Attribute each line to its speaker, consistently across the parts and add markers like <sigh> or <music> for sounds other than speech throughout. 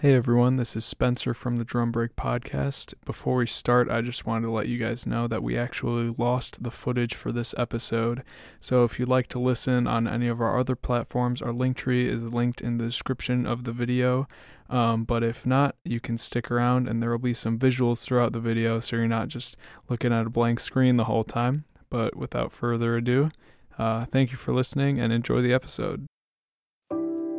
Speaker 1: Hey everyone, this is Spencer from the Drum Break Podcast. Before we start, I just wanted to let you guys know that we actually lost the footage for this episode. So if you'd like to listen on any of our other platforms, our link tree is linked in the description of the video. Um, but if not, you can stick around and there will be some visuals throughout the video so you're not just looking at a blank screen the whole time. But without further ado, uh, thank you for listening and enjoy the episode.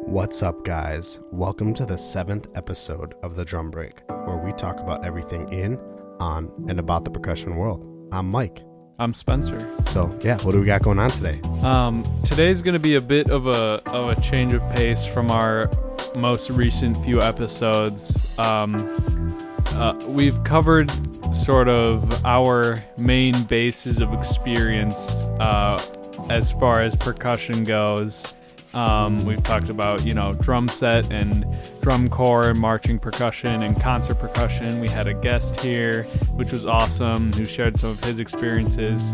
Speaker 2: What's up, guys? Welcome to the seventh episode of The Drum Break, where we talk about everything in, on, and about the percussion world. I'm Mike.
Speaker 1: I'm Spencer.
Speaker 2: So, yeah, what do we got going on today?
Speaker 1: Um, today's going to be a bit of a of a change of pace from our most recent few episodes. Um, uh, we've covered sort of our main bases of experience uh, as far as percussion goes. Um, we've talked about, you know, drum set and drum corps and marching percussion and concert percussion. We had a guest here, which was awesome, who shared some of his experiences.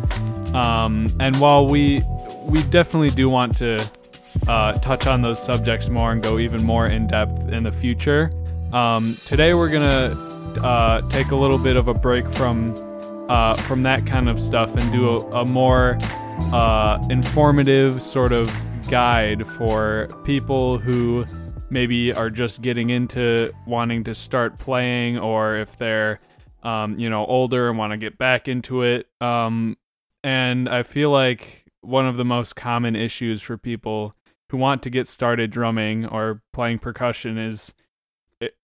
Speaker 1: Um, and while we we definitely do want to uh, touch on those subjects more and go even more in depth in the future, um, today we're gonna uh, take a little bit of a break from uh, from that kind of stuff and do a, a more uh, informative sort of guide for people who maybe are just getting into wanting to start playing or if they're um, you know older and want to get back into it um, and i feel like one of the most common issues for people who want to get started drumming or playing percussion is it,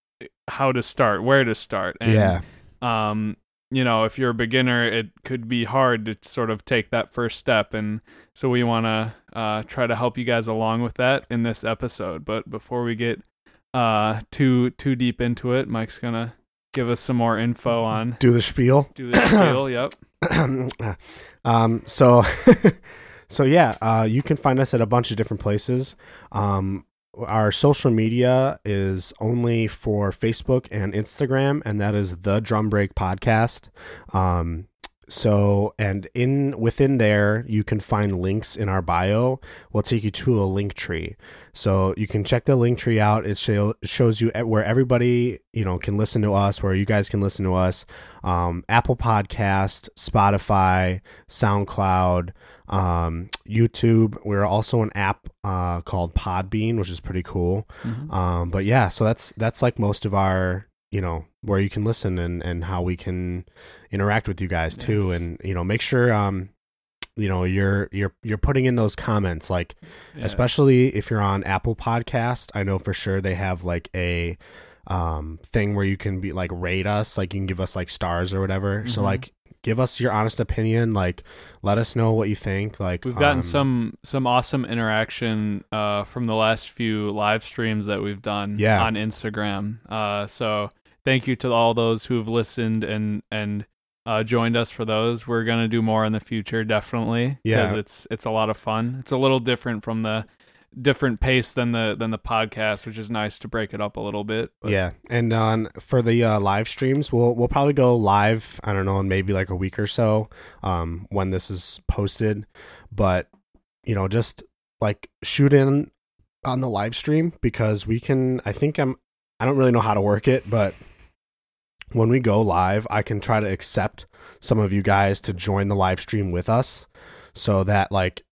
Speaker 1: how to start where to start and
Speaker 2: yeah.
Speaker 1: um, you know, if you're a beginner, it could be hard to sort of take that first step. And so we want to uh, try to help you guys along with that in this episode. But before we get uh, too too deep into it, Mike's gonna give us some more info on
Speaker 2: Do the spiel. <coughs>
Speaker 1: do the spiel. yep. <coughs>
Speaker 2: um, so, <laughs> so yeah, uh, you can find us at a bunch of different places. Um, our social media is only for Facebook and Instagram, and that is the Drum Break Podcast. Um, so and in within there you can find links in our bio. We'll take you to a link tree. So you can check the link tree out. It show, shows you where everybody you know can listen to us where you guys can listen to us. Um, apple podcast spotify soundcloud um, youtube we're also an app uh, called podbean which is pretty cool
Speaker 1: Mhm.
Speaker 2: um, but yeah so that's that's like most of our you know where you can listen and and how we can interact with you guys too and you know make sure um you know you're you're you're putting in those comments like
Speaker 1: Yeah.
Speaker 2: especially if you're on apple podcast i know for sure they have like a um thing where you can be like rate us like you can give us like stars or whatever so
Speaker 1: Mhm.
Speaker 2: like give us your honest opinion like let us know what you think like
Speaker 1: We've gotten
Speaker 2: um,
Speaker 1: some some awesome interaction uh, from the last few live streams that we've done
Speaker 2: Yeah.
Speaker 1: on Instagram. Uh, so thank you to all those who've listened and and uh, joined us for those. We're gonna do more in the future, definitely.
Speaker 2: Yeah.
Speaker 1: it's it's a lot of fun. It's a little different from the different pace than the than the podcast, which is nice to break it up a little bit. But
Speaker 2: yeah, and on for the uh, live streams, we'll we'll probably go live. I don't know, in maybe like a week or so, um, when this is posted. But you know, just like shoot in on the live stream because we can. I think I'm. I don't really know how to work it, but when we go live, I can try to accept some of you guys to join the live stream with us, so that like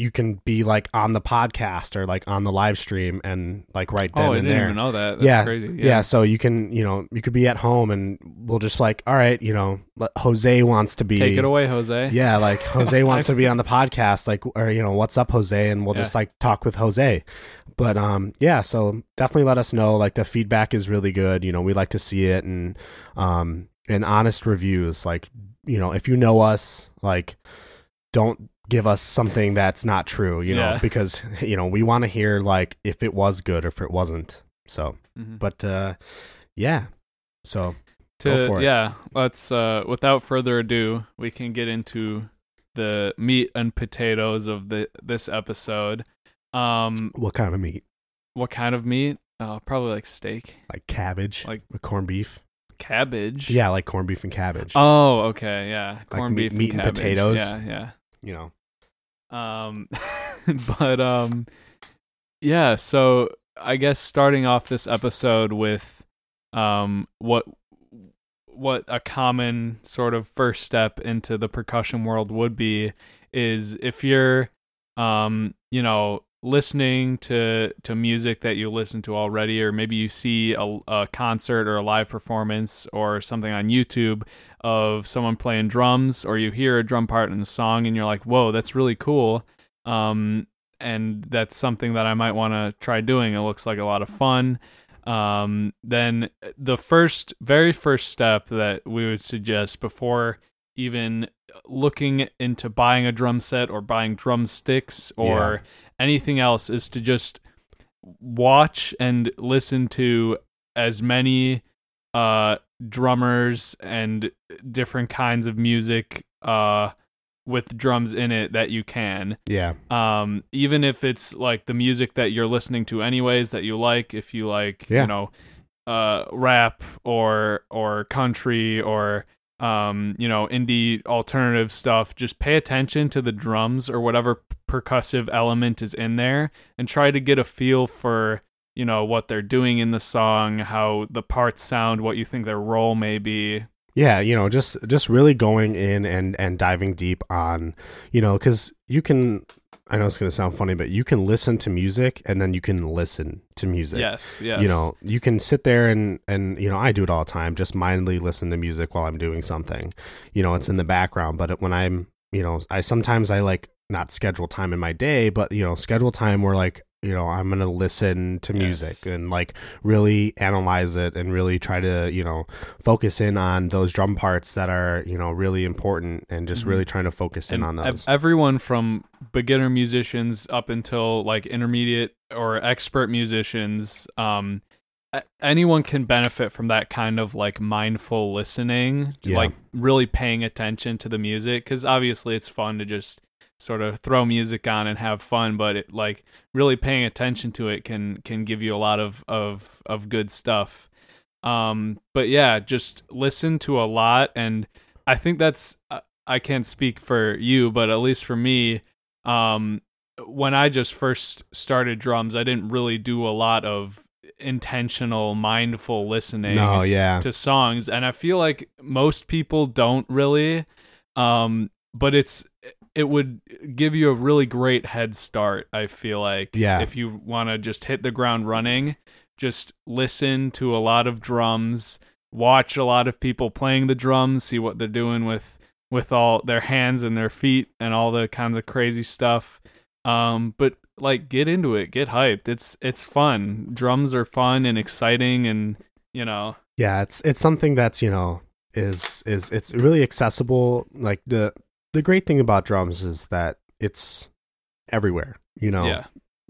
Speaker 2: you can be like on the podcast or like on the live stream and like right then
Speaker 1: oh, I
Speaker 2: and
Speaker 1: didn't
Speaker 2: there
Speaker 1: even know that. That's
Speaker 2: yeah,
Speaker 1: crazy.
Speaker 2: yeah. So you can, you know, you could be at home and we'll just like, all right, you know, Jose wants to be.
Speaker 1: Take it away, Jose.
Speaker 2: Yeah, like <laughs> Jose wants to be on the podcast, like, or you know, what's up, Jose, and we'll
Speaker 1: Yeah.
Speaker 2: just like talk with Jose. But um, yeah, so definitely let us know. Like the feedback is really good. You know, we like to see it and um and honest reviews. Like you know, if you know us, like don't give us something that's not true. You know,
Speaker 1: Yeah.
Speaker 2: because <laughs> you know we want to hear like if it was good or if it wasn't. So,
Speaker 1: Mhm.
Speaker 2: but uh, yeah. So Go
Speaker 1: to yeah let's uh without further ado we can get into the meat and potatoes of the this episode um
Speaker 2: what kind of meat?
Speaker 1: what kind of meat uh probably like steak
Speaker 2: Like cabbage,
Speaker 1: Like-
Speaker 2: corned beef.
Speaker 1: cabbage
Speaker 2: Yeah, like corned beef and cabbage.
Speaker 1: oh okay yeah corned
Speaker 2: meat-
Speaker 1: beef
Speaker 2: meat
Speaker 1: and
Speaker 2: and
Speaker 1: cabbage.
Speaker 2: potatoes?
Speaker 1: yeah
Speaker 2: you know.
Speaker 1: Um <laughs> but um yeah so I guess starting off this episode with um what what a common sort of first step into the percussion world would be is if you're um you know listening to to music that you listen to already or maybe you see a, a concert or a live performance or something on YouTube of someone playing drums or you hear a drum part in a song and you're like whoa that's really cool. Um and that's something that I might want to try doing. It looks like a lot of fun. Um then the first very first step that we would suggest before even looking into buying a drum set or buying drumsticks or anything else is to just watch and listen to as many uh drummers and different kinds of music uh with drums in it that you can
Speaker 2: Yeah.
Speaker 1: um even if it's like the music that you're listening to anyways that you like if you like
Speaker 2: Yeah.
Speaker 1: you know uh rap or or country or um you know indie alternative stuff just pay attention to the drums or whatever percussive element is in there and try to get a feel for you know what they're doing in the song how the parts sound what you think their role may be.
Speaker 2: Yeah, you know, just just really going in and and diving deep on, you know, cuz you can I know it's going to sound funny, but you can listen to music and then you can listen to music.
Speaker 1: yes yes
Speaker 2: You know, you can sit there and and you know, I do it all the time, just mindly listen to music while I'm doing something. You know, it's in the background, but when I'm, you know, I sometimes I like not schedule time in my day, but you know, schedule time where like you know i'm gonna listen to
Speaker 1: Yes.
Speaker 2: music and like really analyze it and really try to you know focus in on those drum parts that are you know really important and just
Speaker 1: Mhm.
Speaker 2: really trying to focus in on those
Speaker 1: everyone from beginner musicians up until like intermediate or expert musicians um anyone can benefit from that kind of like mindful listening
Speaker 2: Yeah.
Speaker 1: like really paying attention to the music cuz obviously it's fun to just sort of throw music on and have fun but it like really paying attention to it can can give you a lot of of of good stuff. Um but yeah just listen to a lot and i think that's uh, i can't speak for you but at least for me um when i just first started drums i didn't really do a lot of intentional mindful listening
Speaker 2: no yeah.
Speaker 1: to songs and i feel like most people don't really um but it's it would give you a really great head start i feel like.
Speaker 2: Yeah.
Speaker 1: if you want to just hit the ground running just listen to a lot of drums watch a lot of people playing the drums see what they're doing with with all their hands and their feet and all the kinds of crazy stuff. Um but like get into it get hyped. It's it's fun. Drums are fun and exciting and you know.
Speaker 2: Yeah it's it's something that's you know is is it's really accessible like the the great thing about drums is that it's everywhere you know?
Speaker 1: Yeah.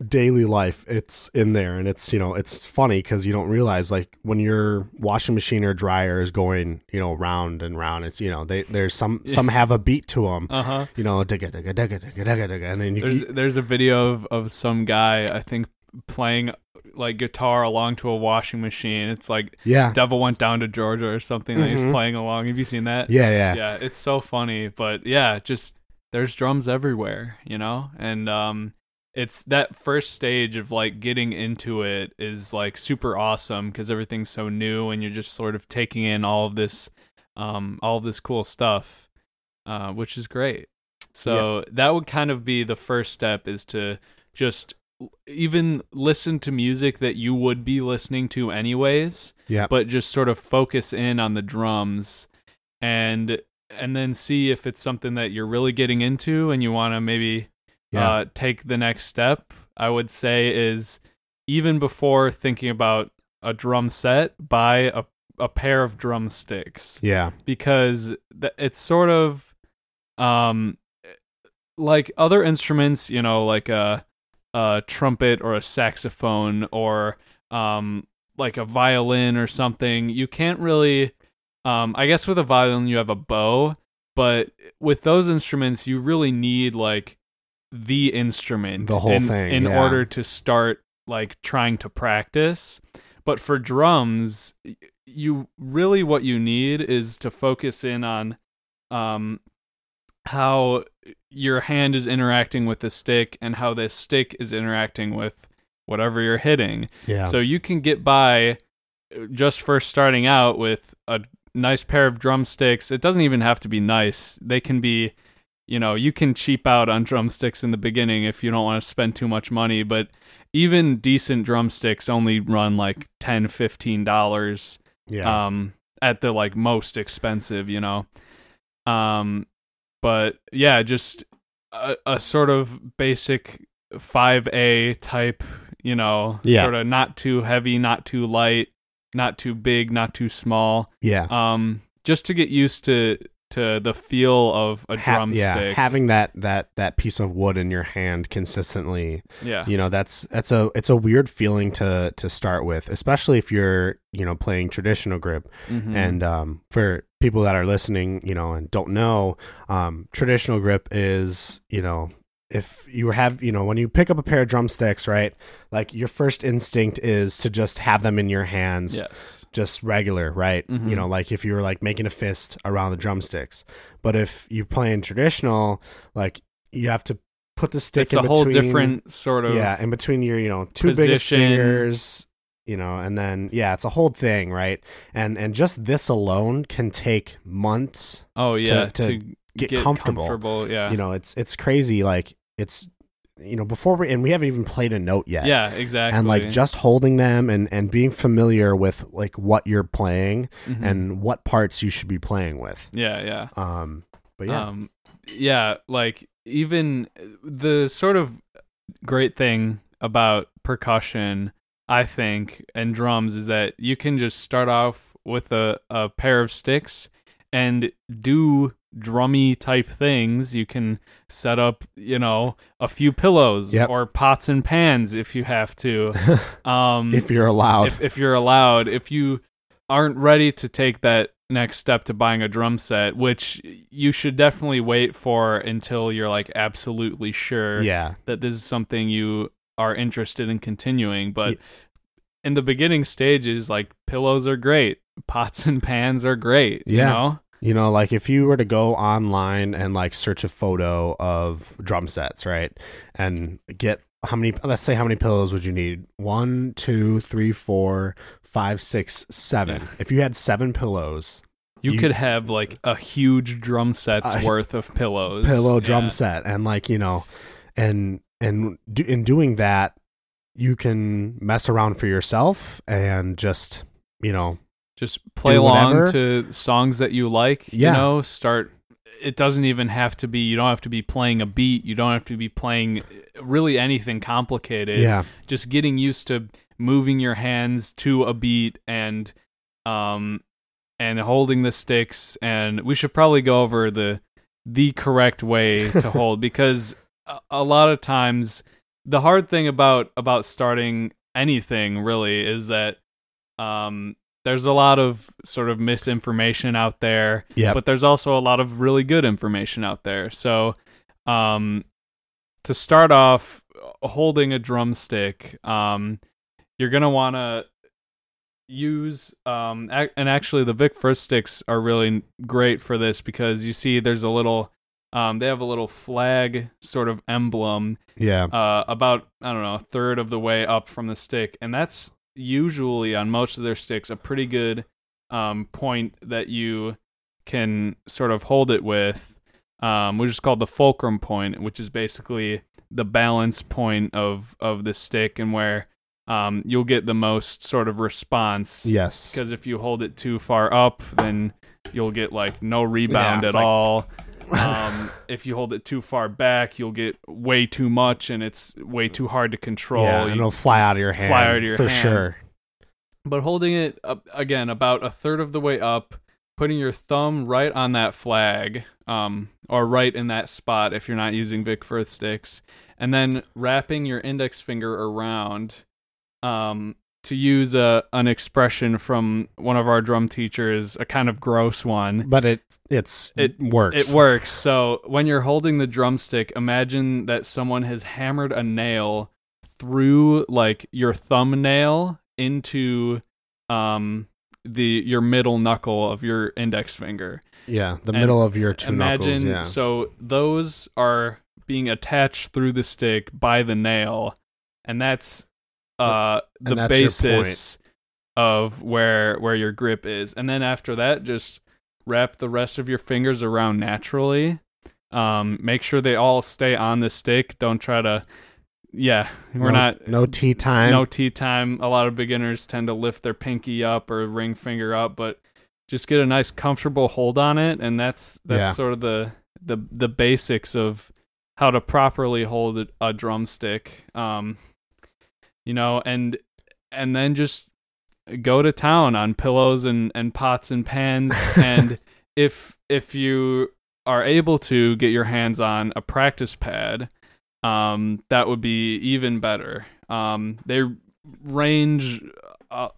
Speaker 2: Daily life it's in there and it's you know it's funny because you don't realize like when your washing machine or dryer is going you know round and round it's you know they there's some some have a beat to them
Speaker 1: uh-huh.
Speaker 2: you know digga digga digga digga digga digga and then you,
Speaker 1: There's there's a video of, of some guy I think playing like guitar along to a washing machine. It's like
Speaker 2: yeah
Speaker 1: Devil went down to Georgia or something that he's
Speaker 2: Mhm.
Speaker 1: playing along. Have you seen that?
Speaker 2: yeah yeah
Speaker 1: Yeah, it's so funny, but yeah, just there's drums everywhere, you know? And um it's that first stage of like getting into it is like super awesome cuz everything's so new and you're just sort of taking in all of this um all of this cool stuff. Uh which is great. So that would kind of be the first step is to just even listen to music that you would be listening to anyways
Speaker 2: yeah.
Speaker 1: but just sort of focus in on the drums and and then see if it's something that you're really getting into and you want to maybe
Speaker 2: yeah.
Speaker 1: uh, take the next step i would say is even before thinking about a drum set buy a, a pair of drumsticks.
Speaker 2: Yeah.
Speaker 1: Because th- it's sort of um like other instruments you know like a a trumpet or a saxophone or um like a violin or something you can't really um i guess with a violin you have a bow but with those instruments you really need like the instrument
Speaker 2: The whole
Speaker 1: in,
Speaker 2: thing,
Speaker 1: in
Speaker 2: yeah.
Speaker 1: order to start like trying to practice but for drums you really what you need is to focus in on um how your hand is interacting with the stick and how the stick is interacting with whatever you're hitting.
Speaker 2: Yeah.
Speaker 1: So you can get by uh, just first starting out with a nice pair of drumsticks. It doesn't even have to be nice. They can be, you know, you can cheap out on drumsticks in the beginning if you don't want to spend too much money, but even decent drumsticks only run like 10 15 dollars
Speaker 2: yeah.
Speaker 1: um at the like most expensive you know um but yeah just a, a sort of basic 5a type you know
Speaker 2: Yeah.
Speaker 1: sort of not too heavy not too light not too big not too small
Speaker 2: yeah.
Speaker 1: um just to get used to to the feel of a
Speaker 2: Ha-
Speaker 1: drumstick.
Speaker 2: yeah, having that that that piece of wood in your hand consistently
Speaker 1: yeah.
Speaker 2: you know that's that's a it's a weird feeling to to start with especially if you're you know playing traditional grip.
Speaker 1: Mhm.
Speaker 2: and um for people that are listening you know and don't know um traditional grip is you know if you have you know when you pick up a pair of drumsticks right like your first instinct is to just have them in your hands.
Speaker 1: Yes
Speaker 2: just regular, right?
Speaker 1: Mhm.
Speaker 2: You know, like if you were like making a fist around the drumsticks. But if you're playing traditional, like you have to put the stick
Speaker 1: it's
Speaker 2: in
Speaker 1: a whole
Speaker 2: between,
Speaker 1: different sort of
Speaker 2: yeah, in between your you know two biggest fingers, you know, and then yeah, it's a whole thing, right? And and just this alone can take months.
Speaker 1: oh yeah
Speaker 2: to get comfortable.
Speaker 1: yeah
Speaker 2: You know, it's it's crazy. Like it's you know before we and we haven't even played a note yet.
Speaker 1: yeah exactly
Speaker 2: And like just holding them and, and being familiar with like what you're playing
Speaker 1: Mhm.
Speaker 2: and what parts you should be playing with.
Speaker 1: yeah yeah
Speaker 2: Um, but yeah,
Speaker 1: Um, yeah, like even the sort of great thing about percussion, I think, and drums is that you can just start off with a, a pair of sticks and do drummy type things. You can set up, you know, a few pillows
Speaker 2: Yep.
Speaker 1: or pots and pans if you have to. <laughs> Um,
Speaker 2: if you're allowed,
Speaker 1: if if you're allowed. If you aren't ready to take that next step to buying a drum set, which you should definitely wait for until you're like absolutely sure
Speaker 2: yeah,
Speaker 1: that this is something you are interested in continuing. But
Speaker 2: Ye-
Speaker 1: in the beginning stages, like pillows are great, pots and pans are great. You
Speaker 2: Yeah.
Speaker 1: know?
Speaker 2: You know, like if you were to go online and like search a photo of drum sets, right, and get how many? Let's say how many pillows would you need? One, two, three, four, five, six, seven.
Speaker 1: Yeah.
Speaker 2: If you had seven pillows,
Speaker 1: You,
Speaker 2: You-
Speaker 1: could have like a huge drum set's
Speaker 2: Uh,
Speaker 1: worth of pillows.
Speaker 2: pillow drum
Speaker 1: Yeah.
Speaker 2: set and like you know and and do, in doing that you can mess around for yourself and just you know
Speaker 1: just play along
Speaker 2: whatever.
Speaker 1: to songs that you like
Speaker 2: Yeah.
Speaker 1: you know? Start it doesn't even have to be you don't have to be playing a beat. You don't have to be playing really anything complicated.
Speaker 2: Yeah.
Speaker 1: Just getting used to moving your hands to a beat and um and holding the sticks. And we should probably go over the the correct way to <laughs> hold because a, a lot of times the hard thing about about starting anything really is that um there's a lot of sort of misinformation out there
Speaker 2: Yep.
Speaker 1: but there's also a lot of really good information out there so um to start off holding a drumstick um you're going to want to use um ac- and actually the Vic Firth sticks are really great for this because you see there's a little um they have a little flag sort of emblem
Speaker 2: yeah
Speaker 1: uh, about I don't know a third of the way up from the stick, and that's usually on most of their sticks a pretty good um, point that you can sort of hold it with, um, which is called the fulcrum point, which is basically the balance point of of the stick and where um, you'll get the most sort of response.
Speaker 2: yes
Speaker 1: Because if you hold it too far up, then you'll get like no rebound
Speaker 2: it's
Speaker 1: at
Speaker 2: like-
Speaker 1: all. Um, <laughs> if you hold it too far back, you'll get way too much, and it's way too hard to control.
Speaker 2: yeah and it'll fly out of your hand
Speaker 1: fly out of your
Speaker 2: for
Speaker 1: hand.
Speaker 2: sure
Speaker 1: but holding it up, again about a third of the way up, putting your thumb right on that flag, um, or right in that spot if you're not using Vic Firth sticks, and then wrapping your index finger around, um, to use a an expression from one of our drum teachers, a kind of gross one.
Speaker 2: but it it's
Speaker 1: It-
Speaker 2: works
Speaker 1: It works. So when you're holding the drumstick, imagine that someone has hammered a nail through like your thumbnail into um the your middle knuckle of your index finger.
Speaker 2: yeah the
Speaker 1: And
Speaker 2: middle of your two
Speaker 1: imagine
Speaker 2: knuckles yeah
Speaker 1: so those are being attached through the stick by the nail and that's uh the
Speaker 2: And that's your
Speaker 1: basis of where where your grip is. And then after that just wrap the rest of your fingers around naturally. Um make sure they all stay on the stick. Don't try to yeah we're
Speaker 2: no,
Speaker 1: not
Speaker 2: no tea time.
Speaker 1: no tea time. A lot of beginners tend to lift their pinky up or ring finger up but just get a nice comfortable hold on it. And that's that's
Speaker 2: Yeah.
Speaker 1: sort of the the the basics of how to properly hold a, a drumstick. Um you know and and then just go to town on pillows and and pots and pans. <laughs> And if if you are able to get your hands on a practice pad um that would be even better. Um they range uh,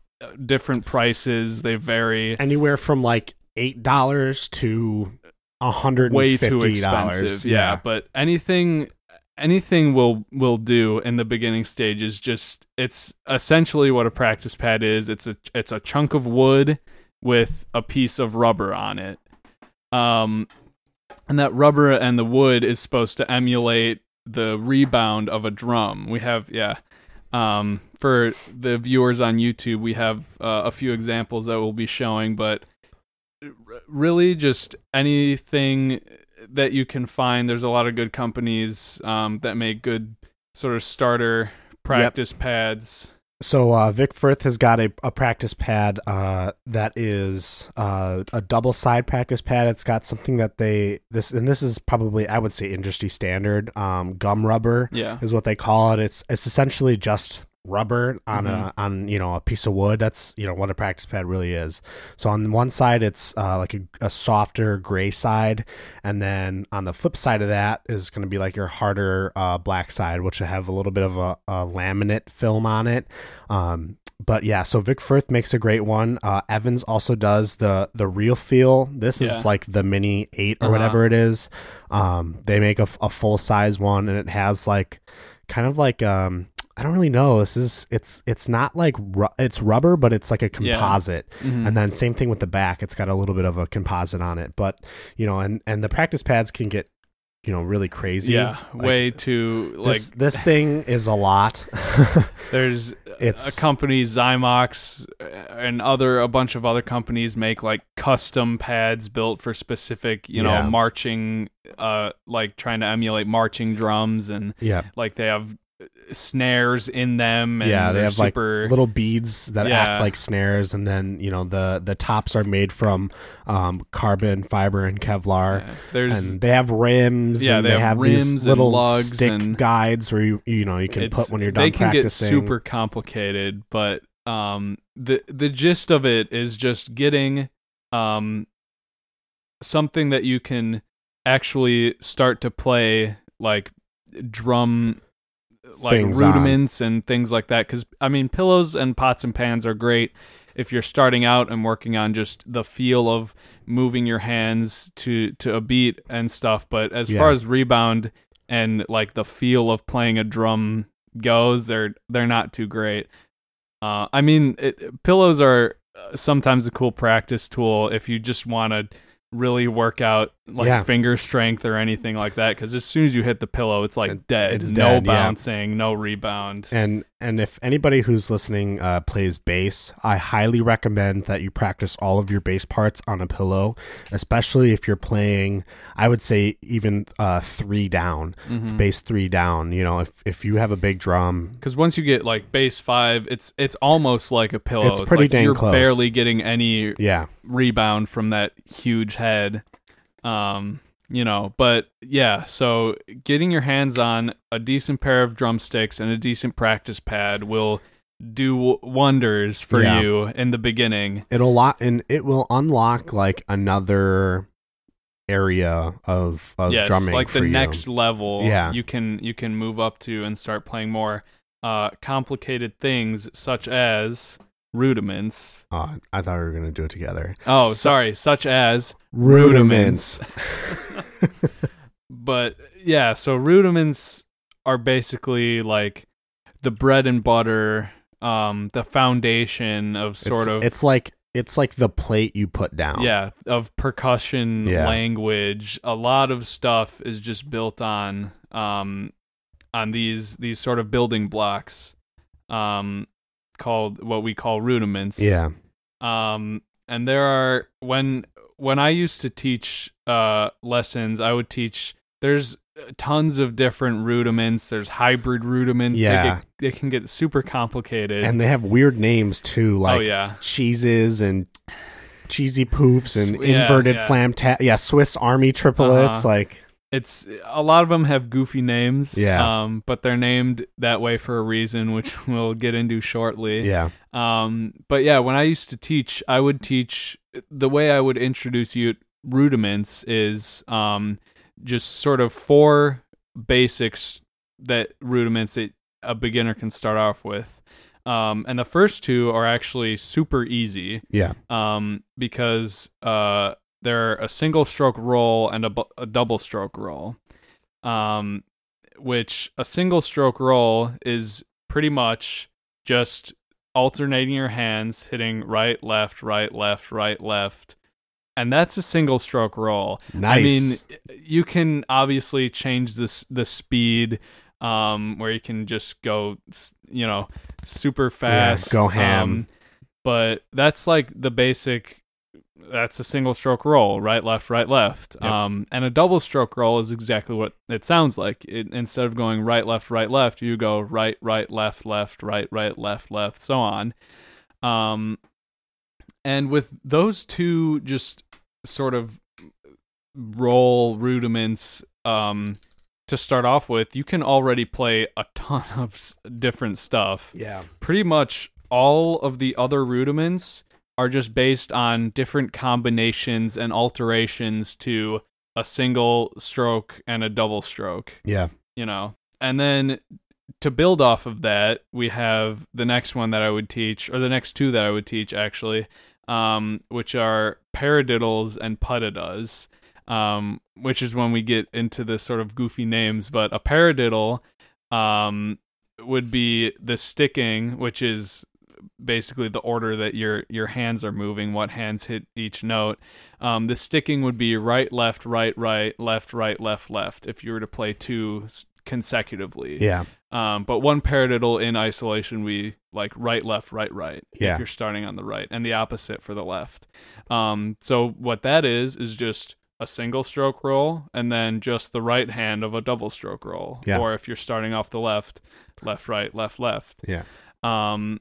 Speaker 1: different prices. They vary.
Speaker 2: Anywhere from like eight dollars to a hundred
Speaker 1: way too expensive. Yeah. but anything anything will will do in the beginning stages just it's essentially what a practice pad is. It's a it's a chunk of wood with a piece of rubber on it. Um and that rubber and the wood is supposed to emulate the rebound of a drum. We have yeah um for the viewers on YouTube we have uh, a few examples that we'll be showing but r- really just anything that you can find. There's a lot of good companies um, that make good sort of starter practice pads.
Speaker 2: So uh, Vic Firth has got a, a practice pad uh, that is uh, a double side practice pad. It's got something that they this and this is probably I would say industry standard. Um, gum rubber
Speaker 1: yeah.
Speaker 2: is what they call it. It's it's essentially just rubber on
Speaker 1: Mm-hmm.
Speaker 2: a on you know a piece of wood. That's you know what a practice pad really is. So on one side it's uh, like a, a softer gray side, and then on the flip side of that is going to be like your harder uh, black side, which will have a little bit of a, a laminate film on it. Um, but yeah, so Vic Firth makes a great one. Uh, Evans also does the the real feel. This
Speaker 1: Yeah.
Speaker 2: is like the mini eight or
Speaker 1: Uh-huh.
Speaker 2: whatever it is. Um, they make a, a full size one, and it has like kind of like um I don't really know. This is it's it's not like ru- it's rubber, but it's like a
Speaker 1: Yeah.
Speaker 2: composite.
Speaker 1: Mhm.
Speaker 2: And then same thing with the back. It's got a little bit of a composite on it, but you know, and and the practice pads can get you know really crazy.
Speaker 1: yeah
Speaker 2: Like,
Speaker 1: way too like
Speaker 2: this this thing is a lot. <laughs>
Speaker 1: there's
Speaker 2: It's-
Speaker 1: a company Xymox uh, and other a bunch of other companies make like custom pads built for specific you know
Speaker 2: Yeah.
Speaker 1: marching uh like trying to emulate marching drums and
Speaker 2: yeah,
Speaker 1: like they have snares in them and
Speaker 2: yeah. They have like little beads that act like snares, and then you know the the tops are made from um, carbon fiber and Kevlar.
Speaker 1: yeah. there's
Speaker 2: and they have rims.
Speaker 1: Yeah,
Speaker 2: and
Speaker 1: they
Speaker 2: they,
Speaker 1: have
Speaker 2: have,
Speaker 1: rims
Speaker 2: little
Speaker 1: lugs
Speaker 2: stick
Speaker 1: and-
Speaker 2: guides where you you know you can put when you're done
Speaker 1: they can
Speaker 2: practicing.
Speaker 1: get super complicated but um the the gist of it is just getting um something that you can actually start to play like drum like
Speaker 2: Things on.
Speaker 1: rudiments and things like that cuz I mean pillows and pots and pans are great if you're starting out and working on just the feel of moving your hands to to a beat and stuff but as
Speaker 2: Yeah.
Speaker 1: far as rebound and like the feel of playing a drum goes they're they're not too great uh i mean it, pillows are uh, sometimes a cool practice tool if you just want to really work out like
Speaker 2: Yeah.
Speaker 1: finger strength or anything like that because as soon as you hit the pillow it's like
Speaker 2: It-
Speaker 1: dead
Speaker 2: it's
Speaker 1: no
Speaker 2: dead, yeah.
Speaker 1: bouncing no rebound
Speaker 2: And and if anybody who's listening uh, plays bass, I highly recommend that you practice all of your bass parts on a pillow, especially if you're playing. I would say even uh, three down,
Speaker 1: Mhm.
Speaker 2: bass three down. You know, if if you have a big drum,
Speaker 1: because once you get like bass five it's it's almost like a pillow
Speaker 2: It's pretty
Speaker 1: like
Speaker 2: dang
Speaker 1: you're
Speaker 2: close.
Speaker 1: barely getting any
Speaker 2: yeah,
Speaker 1: rebound from that huge head. Um, you know, but yeah, so getting your hands on a decent pair of drumsticks and a decent practice pad will do wonders for
Speaker 2: Yeah.
Speaker 1: you in the beginning.
Speaker 2: it'll lock and it will unlock like another area of of
Speaker 1: yes,
Speaker 2: drumming
Speaker 1: like the
Speaker 2: you.
Speaker 1: next level
Speaker 2: Yeah.
Speaker 1: you can you can move up to and start playing more uh complicated things such as rudiments.
Speaker 2: Uh, I thought we were gonna do it together.
Speaker 1: Oh,
Speaker 2: So-
Speaker 1: sorry, such as
Speaker 2: Rudiments. <laughs>
Speaker 1: but yeah, so rudiments are basically like the bread and butter, um, the foundation of sort
Speaker 2: it's,
Speaker 1: of
Speaker 2: it's like it's like the plate you put down.
Speaker 1: yeah of percussion
Speaker 2: Yeah.
Speaker 1: language. A lot of stuff is just built on um on these these sort of building blocks. um, called what we call rudiments.
Speaker 2: Yeah.
Speaker 1: Um, and there are when when I used to teach uh lessons, I would teach. There's tons of different rudiments. There's hybrid rudiments. They,
Speaker 2: Yeah.
Speaker 1: get, they can get super complicated.
Speaker 2: And they have weird names too, like
Speaker 1: oh yeah,
Speaker 2: cheeses and cheesy poofs and
Speaker 1: yeah,
Speaker 2: inverted
Speaker 1: yeah.
Speaker 2: flam ta- yeah Swiss Army triplets
Speaker 1: Uh-huh.
Speaker 2: like
Speaker 1: it's a lot of them have goofy names.
Speaker 2: Yeah.
Speaker 1: Um, but they're named that way for a reason, which <laughs> we'll get into shortly.
Speaker 2: yeah
Speaker 1: Um, but yeah, when I used to teach, I would teach the way I would introduce you rudiments is um just sort of four basics that rudiments that a beginner can start off with. Um, and the first two are actually super easy
Speaker 2: yeah
Speaker 1: um, because uh, they're a single stroke roll and a, bu- a double stroke roll. Um, which a single stroke roll is pretty much just alternating your hands, hitting right, left, right, left, right, left. And that's a single stroke roll.
Speaker 2: nice
Speaker 1: I mean, you can obviously change this the speed um, where you can just go, you know, super fast.
Speaker 2: go ham.
Speaker 1: Um, but that's like the basic. That's a single stroke roll, right, left, right, left.
Speaker 2: Yep.
Speaker 1: Um, and a double stroke roll is exactly what it sounds like. It, instead of going right, left, right, left, you go right, right, left, left, right, right, left, left, so on. Um, and with those two just sort of roll rudiments um, to start off with, you can already play a ton of different stuff.
Speaker 2: yeah
Speaker 1: Pretty much all of the other rudiments are just based on different combinations and alterations to a single stroke and a double stroke
Speaker 2: yeah
Speaker 1: you know. And then to build off of that, we have the next one that I would teach, or the next two that I would teach actually, um, which are paradiddles and puttidas, um, which is when we get into the sort of goofy names. But a paradiddle um, would be the sticking, which is basically the order that your your hands are moving, what hands hit each note. Um, the sticking would be right, left, right, right, left, right, left, left. If you were to play two consecutively,
Speaker 2: yeah
Speaker 1: um, but one paradiddle in isolation, we like right, left, right, right.
Speaker 2: Yeah.
Speaker 1: If you're starting on the right, and the opposite for the left. Um, so what that is is just a single stroke roll, and then just the right hand of a double stroke roll.
Speaker 2: Yeah.
Speaker 1: Or if you're starting off the left, left, right, left, left.
Speaker 2: yeah
Speaker 1: Um,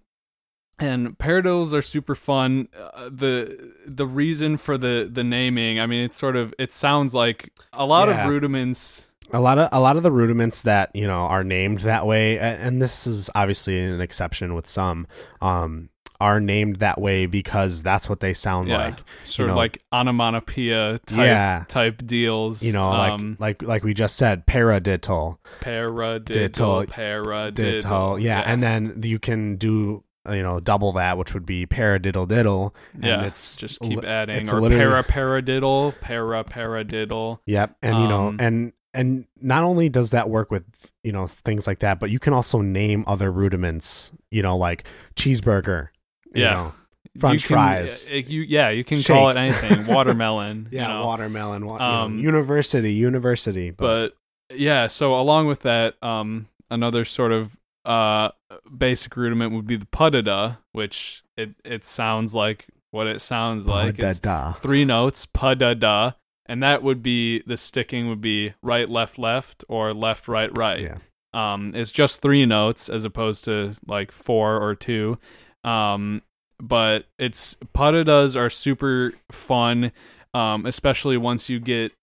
Speaker 1: and paradiddles are super fun. Uh, the the reason for the the naming, I mean, it's sort of it sounds like a lot
Speaker 2: Yeah.
Speaker 1: of rudiments.
Speaker 2: a lot of a lot of the rudiments that you know are named that way and this is obviously an exception with some um are named that way because that's what they sound
Speaker 1: Yeah,
Speaker 2: like
Speaker 1: sort
Speaker 2: know-
Speaker 1: of like onomatopoeia type
Speaker 2: Yeah.
Speaker 1: type deals.
Speaker 2: you know
Speaker 1: um,
Speaker 2: like like like we just said paradiddle
Speaker 1: paradiddle,
Speaker 2: Diddle,
Speaker 1: paradiddle,
Speaker 2: diddle yeah and then you can do you know double that which would be paradiddle diddle and
Speaker 1: yeah,
Speaker 2: it's
Speaker 1: just keep adding
Speaker 2: it's
Speaker 1: or
Speaker 2: literally-
Speaker 1: para paradiddle, para paradiddle.
Speaker 2: Yep, and you know,
Speaker 1: Um,
Speaker 2: and and not only does that work with you know things like that, but you can also name other rudiments. You know, like cheeseburger. You
Speaker 1: Yeah.
Speaker 2: know, French
Speaker 1: You can-
Speaker 2: fries.
Speaker 1: uh, you yeah, you can call it anything. <laughs> Watermelon. you
Speaker 2: yeah,
Speaker 1: know.
Speaker 2: watermelon. Wa-
Speaker 1: Um,
Speaker 2: you know, university, university. But,
Speaker 1: but yeah so along with that um another sort of uh basic rudiment would be the pudida which it it sounds like what it sounds like.
Speaker 2: Da,
Speaker 1: it's three notes pudida and that would be the sticking would be right left left or left right right.
Speaker 2: Yeah,
Speaker 1: um it's just three notes as opposed to like four or two. Um but it's puttidas are super fun um especially once you get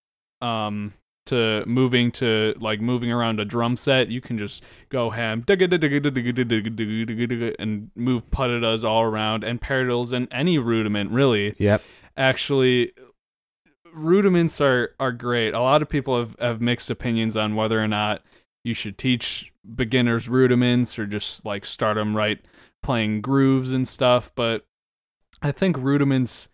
Speaker 1: um to moving to like moving around a drum set you can just go ham and move puttidas all around and paradiddles and any rudiment really
Speaker 2: yep,
Speaker 1: actually rudiments are are great a lot of people have, have mixed opinions on whether or not you should teach beginners rudiments or just like start them right playing grooves and stuff but i think rudiments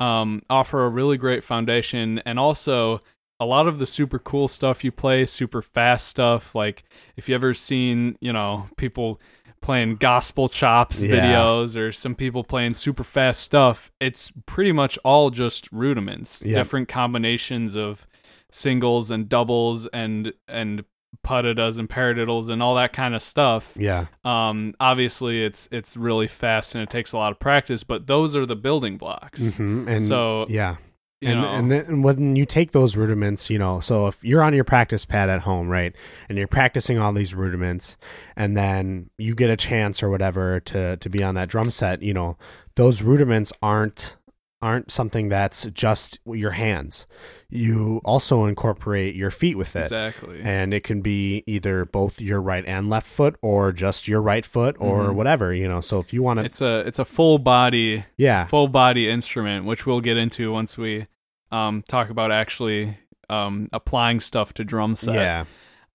Speaker 1: um, offer a really great foundation and also a lot of the super cool stuff you play super fast stuff like if you ever seen you know people playing gospel chops
Speaker 2: Yeah.
Speaker 1: videos or some people playing super fast stuff it's pretty much all just rudiments
Speaker 2: Yep.
Speaker 1: different combinations of singles and doubles and and puttidas and paradiddles and all that kind of stuff.
Speaker 2: Yeah.
Speaker 1: Um, obviously, it's it's really fast and it takes a lot of practice, but those are the building blocks.
Speaker 2: hmm And
Speaker 1: So,
Speaker 2: yeah.
Speaker 1: You
Speaker 2: and
Speaker 1: know,
Speaker 2: and then when you take those rudiments, you know, so if you're on your practice pad at home, right, and you're practicing all these rudiments, and then you get a chance or whatever to to be on that drum set, you know, those rudiments aren't aren't something that's just your hands. You also incorporate your feet with it.
Speaker 1: exactly.
Speaker 2: And it can be either both your right and left foot or just your right foot or
Speaker 1: Mhm.
Speaker 2: whatever, you know. So if you want to
Speaker 1: it's a it's a full body
Speaker 2: yeah.
Speaker 1: full body instrument, which we'll get into once we um, talk about actually um, applying stuff to drum set.
Speaker 2: Yeah.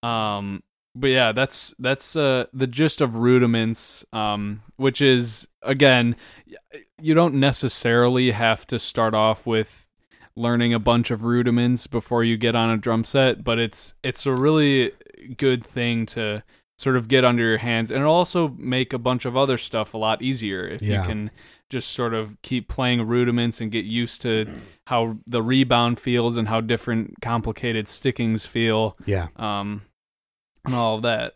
Speaker 1: Um, but yeah, that's that's uh, the gist of rudiments, um, which is again, you don't necessarily have to start off with learning a bunch of rudiments before you get on a drum set, but it's it's a really good thing to sort of get under your hands, and it'll also make a bunch of other stuff a lot easier if
Speaker 2: Yeah.
Speaker 1: you can just sort of keep playing rudiments and get used to how the rebound feels and how different complicated stickings feel
Speaker 2: Yeah.
Speaker 1: um, and all of that.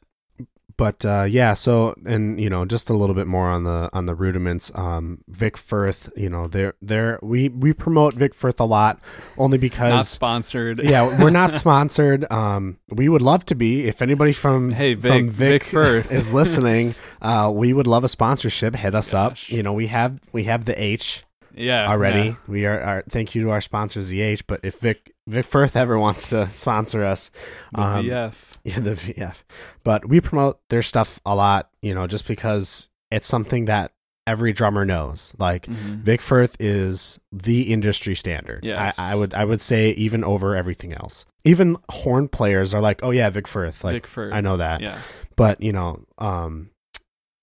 Speaker 2: But uh, yeah, so and you know just a little bit more on the on the rudiments. Um, Vic Firth, you know, they're they're we we promote Vic Firth a lot only because Not
Speaker 1: sponsored.
Speaker 2: yeah we're not <laughs> sponsored. Um, we would love to be. If anybody from
Speaker 1: Hey,
Speaker 2: from
Speaker 1: Vic- Vic Firth.
Speaker 2: is listening, <laughs> uh, we would love a sponsorship. Hit us up. You know, we have we have the H
Speaker 1: yeah,
Speaker 2: already.
Speaker 1: yeah.
Speaker 2: We are, are thank you to our sponsors, the H. But if Vic Vic Firth ever wants to sponsor us,
Speaker 1: The
Speaker 2: um,
Speaker 1: VF. <laughs>
Speaker 2: yeah, the VF. But we promote their stuff a lot, you know, just because it's something that every drummer knows. Like
Speaker 1: Mhm.
Speaker 2: Vic Firth is the industry standard.
Speaker 1: Yes.
Speaker 2: I, I would I would say even over everything else. Even horn players are like, oh yeah, Vic Firth. Like
Speaker 1: Vic Firth.
Speaker 2: I know that.
Speaker 1: Yeah.
Speaker 2: But you know, um,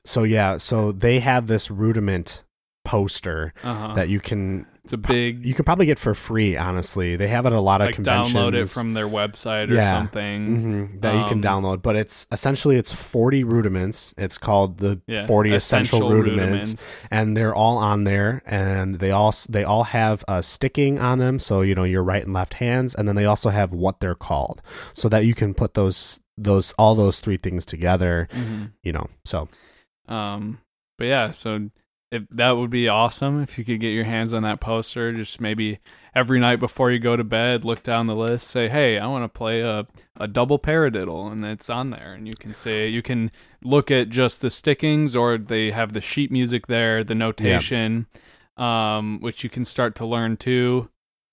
Speaker 2: so yeah, so they have this rudiment poster
Speaker 1: Uh-huh.
Speaker 2: that you can
Speaker 1: it's a big.
Speaker 2: you can probably get for free. Honestly, they have it at a lot of
Speaker 1: like
Speaker 2: conventions.
Speaker 1: download it from their website or
Speaker 2: Yeah.
Speaker 1: something.
Speaker 2: hmm that you can
Speaker 1: Um,
Speaker 2: download. But it's essentially it's forty rudiments. It's called the
Speaker 1: Yeah.
Speaker 2: forty essential, rudiments, and they're all on there. And they all they all have a sticking on them, so you know your right and left hands. And then they also have what they're called, so that you can put those those all those three things together.
Speaker 1: Mhm.
Speaker 2: You know, so
Speaker 1: Um, but yeah, so if that would be awesome if you could get your hands on that poster. Just maybe every night before you go to bed, look down the list, say, "Hey, I want to play a a double paradiddle," and it's on there, and you can say you can look at just the stickings, or they have the sheet music there, the notation, um, which you can start to learn too.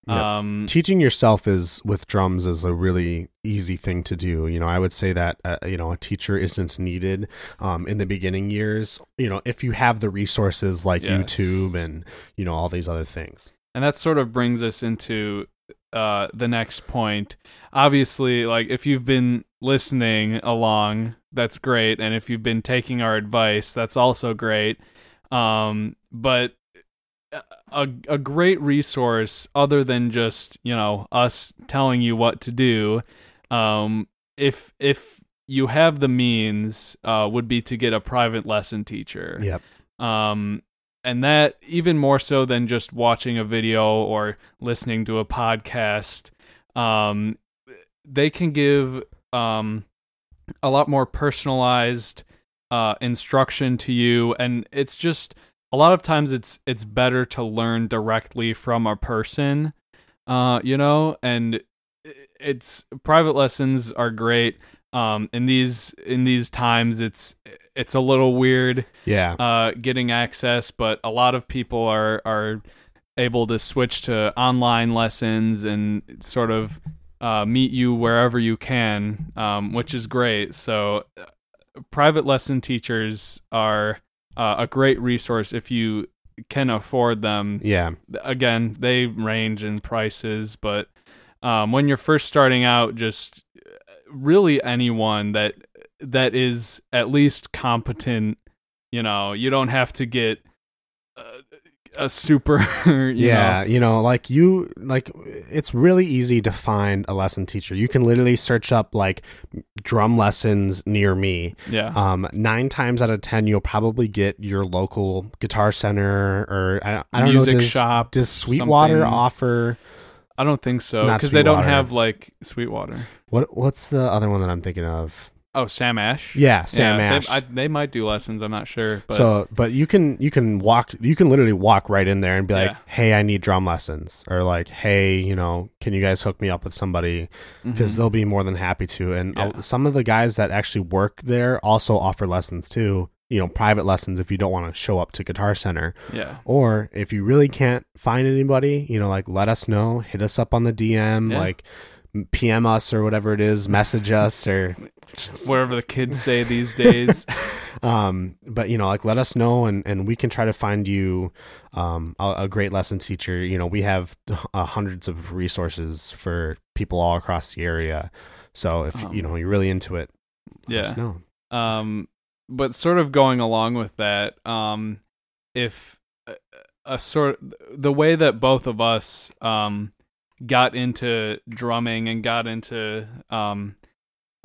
Speaker 1: Um,
Speaker 2: teaching yourself is with drums is a really easy thing to do you know i would say that uh, you know a teacher isn't needed um, in the beginning years you know if you have the resources like
Speaker 1: Yes.
Speaker 2: youtube and you know all these other things
Speaker 1: And that sort of brings us into uh, the next point. Obviously, like if you've been listening along, that's great, and if you've been taking our advice, that's also great. Um, but a a great resource, other than just you know us telling you what to do, um, if if you have the means, uh, would be to get a private lesson teacher.
Speaker 2: Yep.
Speaker 1: Um and that even more so than just watching a video or listening to a podcast um they can give um a lot more personalized uh instruction to you. And it's just a lot of times it's it's better to learn directly from a person uh you know and it's private lessons are great um in these in these times it's it's a little weird
Speaker 2: yeah
Speaker 1: uh, getting access, but a lot of people are are able to switch to online lessons and sort of uh, meet you wherever you can, um, which is great. So, uh, private lesson teachers are uh, a great resource if you can afford them.
Speaker 2: yeah
Speaker 1: Again, they range in prices, but um, when you're first starting out, just uh, really anyone that that is at least competent you know you don't have to get a super <laughs> you
Speaker 2: yeah
Speaker 1: know.
Speaker 2: you know like you like it's really easy to find a lesson teacher you can literally search up like drum lessons near me
Speaker 1: yeah
Speaker 2: um nine times out of ten you'll probably get your local guitar center or i, I don't
Speaker 1: Music
Speaker 2: know does,
Speaker 1: shop,
Speaker 2: does sweetwater
Speaker 1: something.
Speaker 2: offer
Speaker 1: i don't think so because they don't have like sweetwater
Speaker 2: What what's the other one that I'm thinking of?
Speaker 1: Oh, Sam Ash.
Speaker 2: Yeah, Sam
Speaker 1: yeah,
Speaker 2: Ash.
Speaker 1: They, I, they might do lessons. I'm not sure. But
Speaker 2: so, but you can you can walk you can literally walk right in there and be like,
Speaker 1: Yeah.
Speaker 2: "Hey, I need drum lessons," or like, "Hey, you know, can you guys hook me up with somebody?" Because
Speaker 1: Mhm.
Speaker 2: they'll be more than happy to. And uh,
Speaker 1: Yeah.
Speaker 2: some of the guys that actually work there also offer lessons too. You know, private lessons if you don't want to show up to Guitar Center,
Speaker 1: yeah,
Speaker 2: or if you really can't find anybody, you know, like let us know, hit us up on the DM, like PM us or whatever it is, message us or
Speaker 1: whatever the kids say these days. <laughs> <laughs>
Speaker 2: um but you know like let us know and and we can try to find you um a, a great lesson teacher you know we have uh, hundreds of resources for people all across the area so if
Speaker 1: Um,
Speaker 2: you know you're really into it let us
Speaker 1: yeah.
Speaker 2: know
Speaker 1: Um, but sort of going along with that, um, if a, a sort the way that both of us um got into drumming and got into um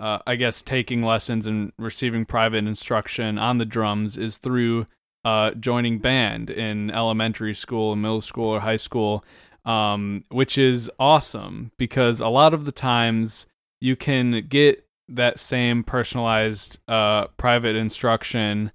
Speaker 1: uh, I guess taking lessons and receiving private instruction on the drums is through uh, joining band in elementary school, middle school, or high school, um, which is awesome because a lot of the times you can get that same personalized uh, private instruction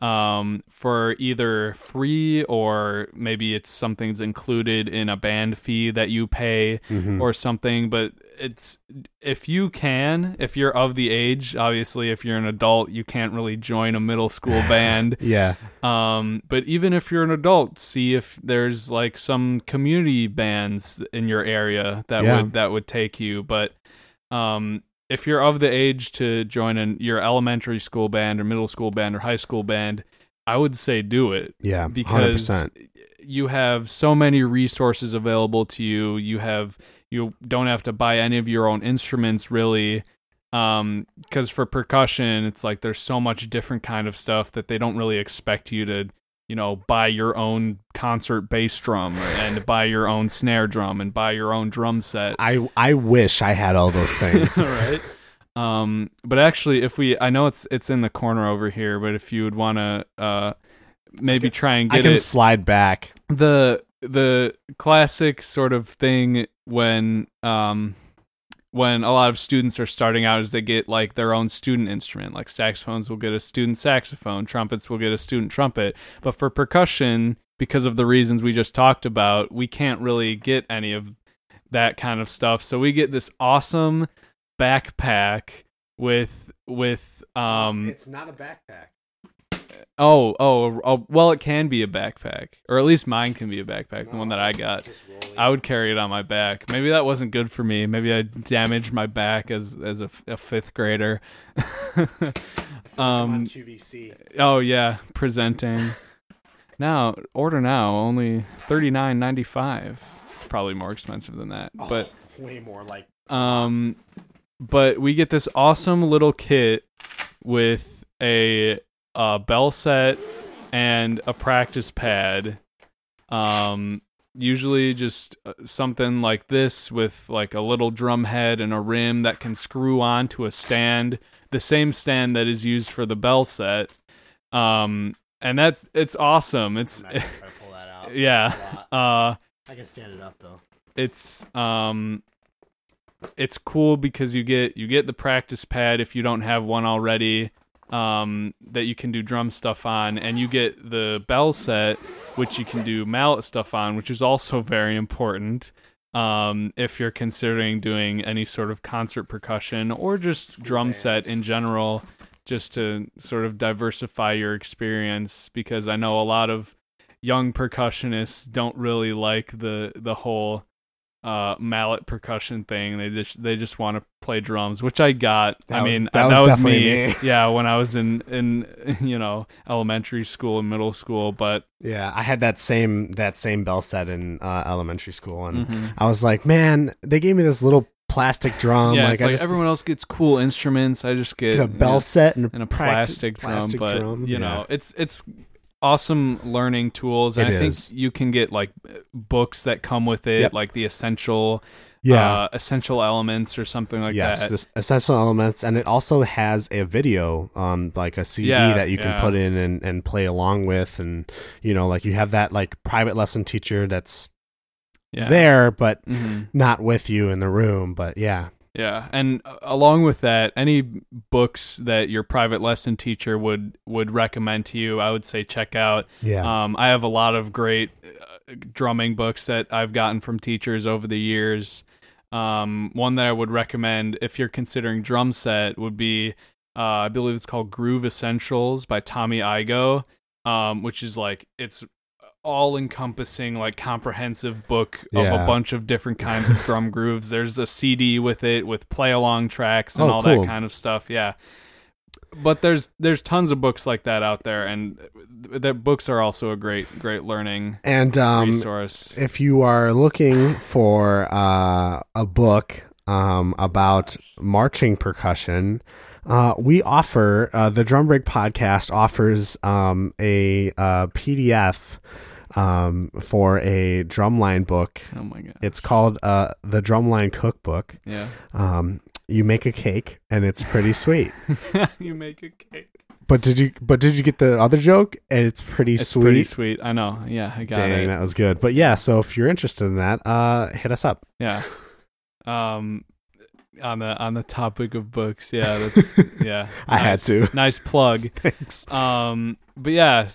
Speaker 1: um, for either free or maybe it's something that's included in a band fee that you pay
Speaker 2: Mhm.
Speaker 1: or something but it's if you can if you're of the age obviously if you're an adult you can't really join a middle school <laughs> band
Speaker 2: yeah
Speaker 1: um but even if you're an adult see if there's like some community bands in your area that
Speaker 2: Yeah.
Speaker 1: would that would take you but um if you're of the age to join an, your elementary school band or middle school band or high school band i would say do it.
Speaker 2: Yeah
Speaker 1: because
Speaker 2: 100%
Speaker 1: you have so many resources available to you. You have you don't have to buy any of your own instruments really. Um because for percussion it's like there's so much different kind of stuff that they don't really expect you to you know buy your own concert bass drum and buy your own snare drum and buy your own drum set.
Speaker 2: I i wish i had all those things. <laughs>
Speaker 1: Right? Um but actually if we i know it's it's in the corner over here but if you would want to uh maybe try and
Speaker 2: i
Speaker 1: get
Speaker 2: can
Speaker 1: it
Speaker 2: slide back.
Speaker 1: The the classic sort of thing when um when a lot of students are starting out is they get like their own student instrument. Like saxophones will get a student saxophone trumpets will get a student trumpet. But for percussion because of the reasons we just talked about we can't really get any of that kind of stuff. So we get this awesome backpack with with um
Speaker 2: it's not a backpack
Speaker 1: Oh, oh, oh, well, it can be a backpack, or at least mine can be a backpack. the one that I got, I would carry it on my back. Maybe that wasn't good for me. Maybe I damaged my back as as a, a fifth grader. <laughs> um,
Speaker 2: qvc
Speaker 1: oh yeah, presenting. Now order now, only thirty nine ninety five. It's probably more expensive than that, but
Speaker 2: way more like
Speaker 1: um, but we get this awesome little kit with a, uh bell set and a practice pad. Um, usually just uh, something like this with like a little drum head and a rim that can screw onto a stand, the same stand that is used for the bell set. Um, and that's it's awesome. It's <laughs>
Speaker 2: try to pull that
Speaker 1: Yeah. uh
Speaker 2: i can stand it up though
Speaker 1: it's um it's cool because you get you get the practice pad if you don't have one already um that you can do drum stuff on and you get the bell set which you can do mallet stuff on which is also very important um if you're considering doing any sort of concert percussion or just drum set in general just to sort of diversify your experience because I know a lot of young percussionists don't really like the the whole uh mallet percussion thing they just they just want to play drums which i got
Speaker 2: That
Speaker 1: i
Speaker 2: was-
Speaker 1: mean
Speaker 2: that
Speaker 1: uh,
Speaker 2: was
Speaker 1: was
Speaker 2: definitely
Speaker 1: me.
Speaker 2: me. <laughs>
Speaker 1: yeah when i was in in <laughs> you know elementary school and middle school but
Speaker 2: Yeah, I had that same that same bell set in uh, elementary school, and
Speaker 1: mhm.
Speaker 2: I was like, man, they gave me this little plastic drum.
Speaker 1: yeah
Speaker 2: like,
Speaker 1: like
Speaker 2: just
Speaker 1: everyone else gets cool instruments i just get
Speaker 2: a bell
Speaker 1: yeah,
Speaker 2: set and a,
Speaker 1: and a plastic,
Speaker 2: plastic
Speaker 1: drum but
Speaker 2: drum,
Speaker 1: you
Speaker 2: yeah.
Speaker 1: know it's it's awesome learning tools and
Speaker 2: It
Speaker 1: i think you can get like books that come with it
Speaker 2: Yep.
Speaker 1: like the essential
Speaker 2: yeah.
Speaker 1: uh, essential elements or something like
Speaker 2: yes,
Speaker 1: that
Speaker 2: Yes, essential elements, and it also has a video, um, like a CD
Speaker 1: Yeah,
Speaker 2: that you can
Speaker 1: yeah.
Speaker 2: put in and, and play along with, and you know, like you have that like private lesson teacher that's
Speaker 1: yeah
Speaker 2: there, but
Speaker 1: hmm
Speaker 2: not with you in the room. But yeah,
Speaker 1: Yeah, and uh, along with that, any books that your private lesson teacher would would recommend to you, I would say check out.
Speaker 2: Yeah.
Speaker 1: Um, I have a lot of great uh, drumming books that I've gotten from teachers over the years. Um, one that I would recommend if you're considering drum set would be, uh, I believe it's called Groove Essentials by Tommy Igoe, um, which is like it's all encompassing, like comprehensive book of
Speaker 2: Yeah.
Speaker 1: a bunch of different kinds of drum <laughs> grooves. There's a CD with it with play along tracks and
Speaker 2: Oh,
Speaker 1: all
Speaker 2: cool.
Speaker 1: that kind of stuff. Yeah. But there's there's tons of books like that out there, and the books are also a great great learning
Speaker 2: and um,
Speaker 1: resource.
Speaker 2: if you are looking for uh, a book um, about marching percussion, uh, we offer uh, the Drum Break podcast offers um, a uh, PDF um, for a drumline book.
Speaker 1: oh my god!
Speaker 2: It's called uh, the Drumline Cookbook.
Speaker 1: Yeah,
Speaker 2: Um, you make a cake, and it's pretty sweet. <laughs>
Speaker 1: you make a cake.
Speaker 2: But did you? But did you get the other joke? And it's pretty
Speaker 1: It's
Speaker 2: sweet.
Speaker 1: pretty sweet. I know. Yeah, I got
Speaker 2: Dang,
Speaker 1: it.
Speaker 2: that was good. But yeah, so if you're interested in that, uh, hit us up.
Speaker 1: Yeah. Um, on the on the topic of books, yeah, <laughs> that's yeah.
Speaker 2: I had to.
Speaker 1: Nice plug. <laughs>
Speaker 2: Thanks.
Speaker 1: Um, but yeah,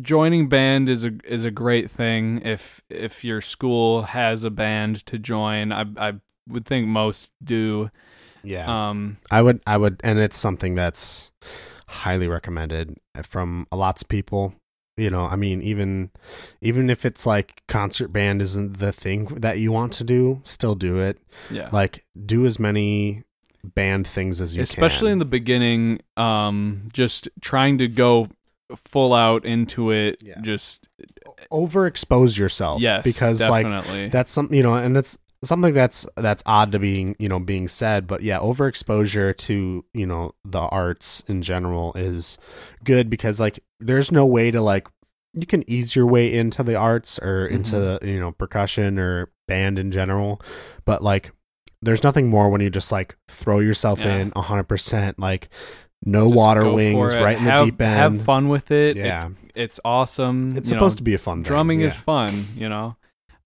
Speaker 1: joining band is a is a great thing. If if your school has a band to join, I I would think most do.
Speaker 2: Yeah.
Speaker 1: Um,
Speaker 2: I would I would and it's something that's highly recommended from lots of people. You know, I mean even even if it's like concert band isn't the thing that you want to do, still do it.
Speaker 1: yeah.
Speaker 2: Like do as many band things as you can.
Speaker 1: especially in the beginning um just trying to go full out into it
Speaker 2: Yeah.
Speaker 1: just
Speaker 2: overexpose yourself
Speaker 1: yes
Speaker 2: because like that's something you know and it's something that's that's odd to being you know being said but yeah overexposure to you know the arts in general is good because like there's no way to like you can ease your way into the arts or into mm-hmm. you know percussion or band in general but like there's nothing more when you just like throw yourself
Speaker 1: Yeah.
Speaker 2: in 100% like no
Speaker 1: Just
Speaker 2: water wings right in
Speaker 1: have,
Speaker 2: the deep end
Speaker 1: have fun with it
Speaker 2: yeah
Speaker 1: it's it's awesome
Speaker 2: it's
Speaker 1: you know,
Speaker 2: supposed to be a fun
Speaker 1: drumming
Speaker 2: yeah.
Speaker 1: is fun you know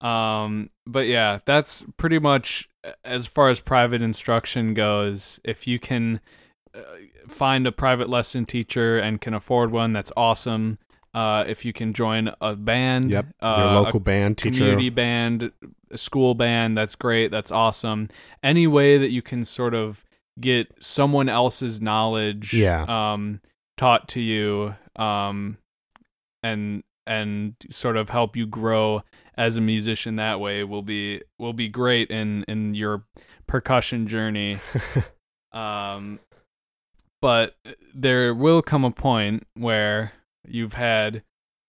Speaker 1: um but yeah that's pretty much as far as private instruction goes if you can uh, find a private lesson teacher and can afford one that's awesome uh if you can join a band
Speaker 2: Yep.
Speaker 1: uh,
Speaker 2: your
Speaker 1: a
Speaker 2: local band teacher
Speaker 1: community band, a school band. That's great. That's awesome. Any way that you can sort of get someone else's knowledge,
Speaker 2: Yeah.
Speaker 1: um, taught to you, um, and and sort of help you grow as a musician that way will be will be great in in your percussion journey. <laughs> um, but there will come a point where you've had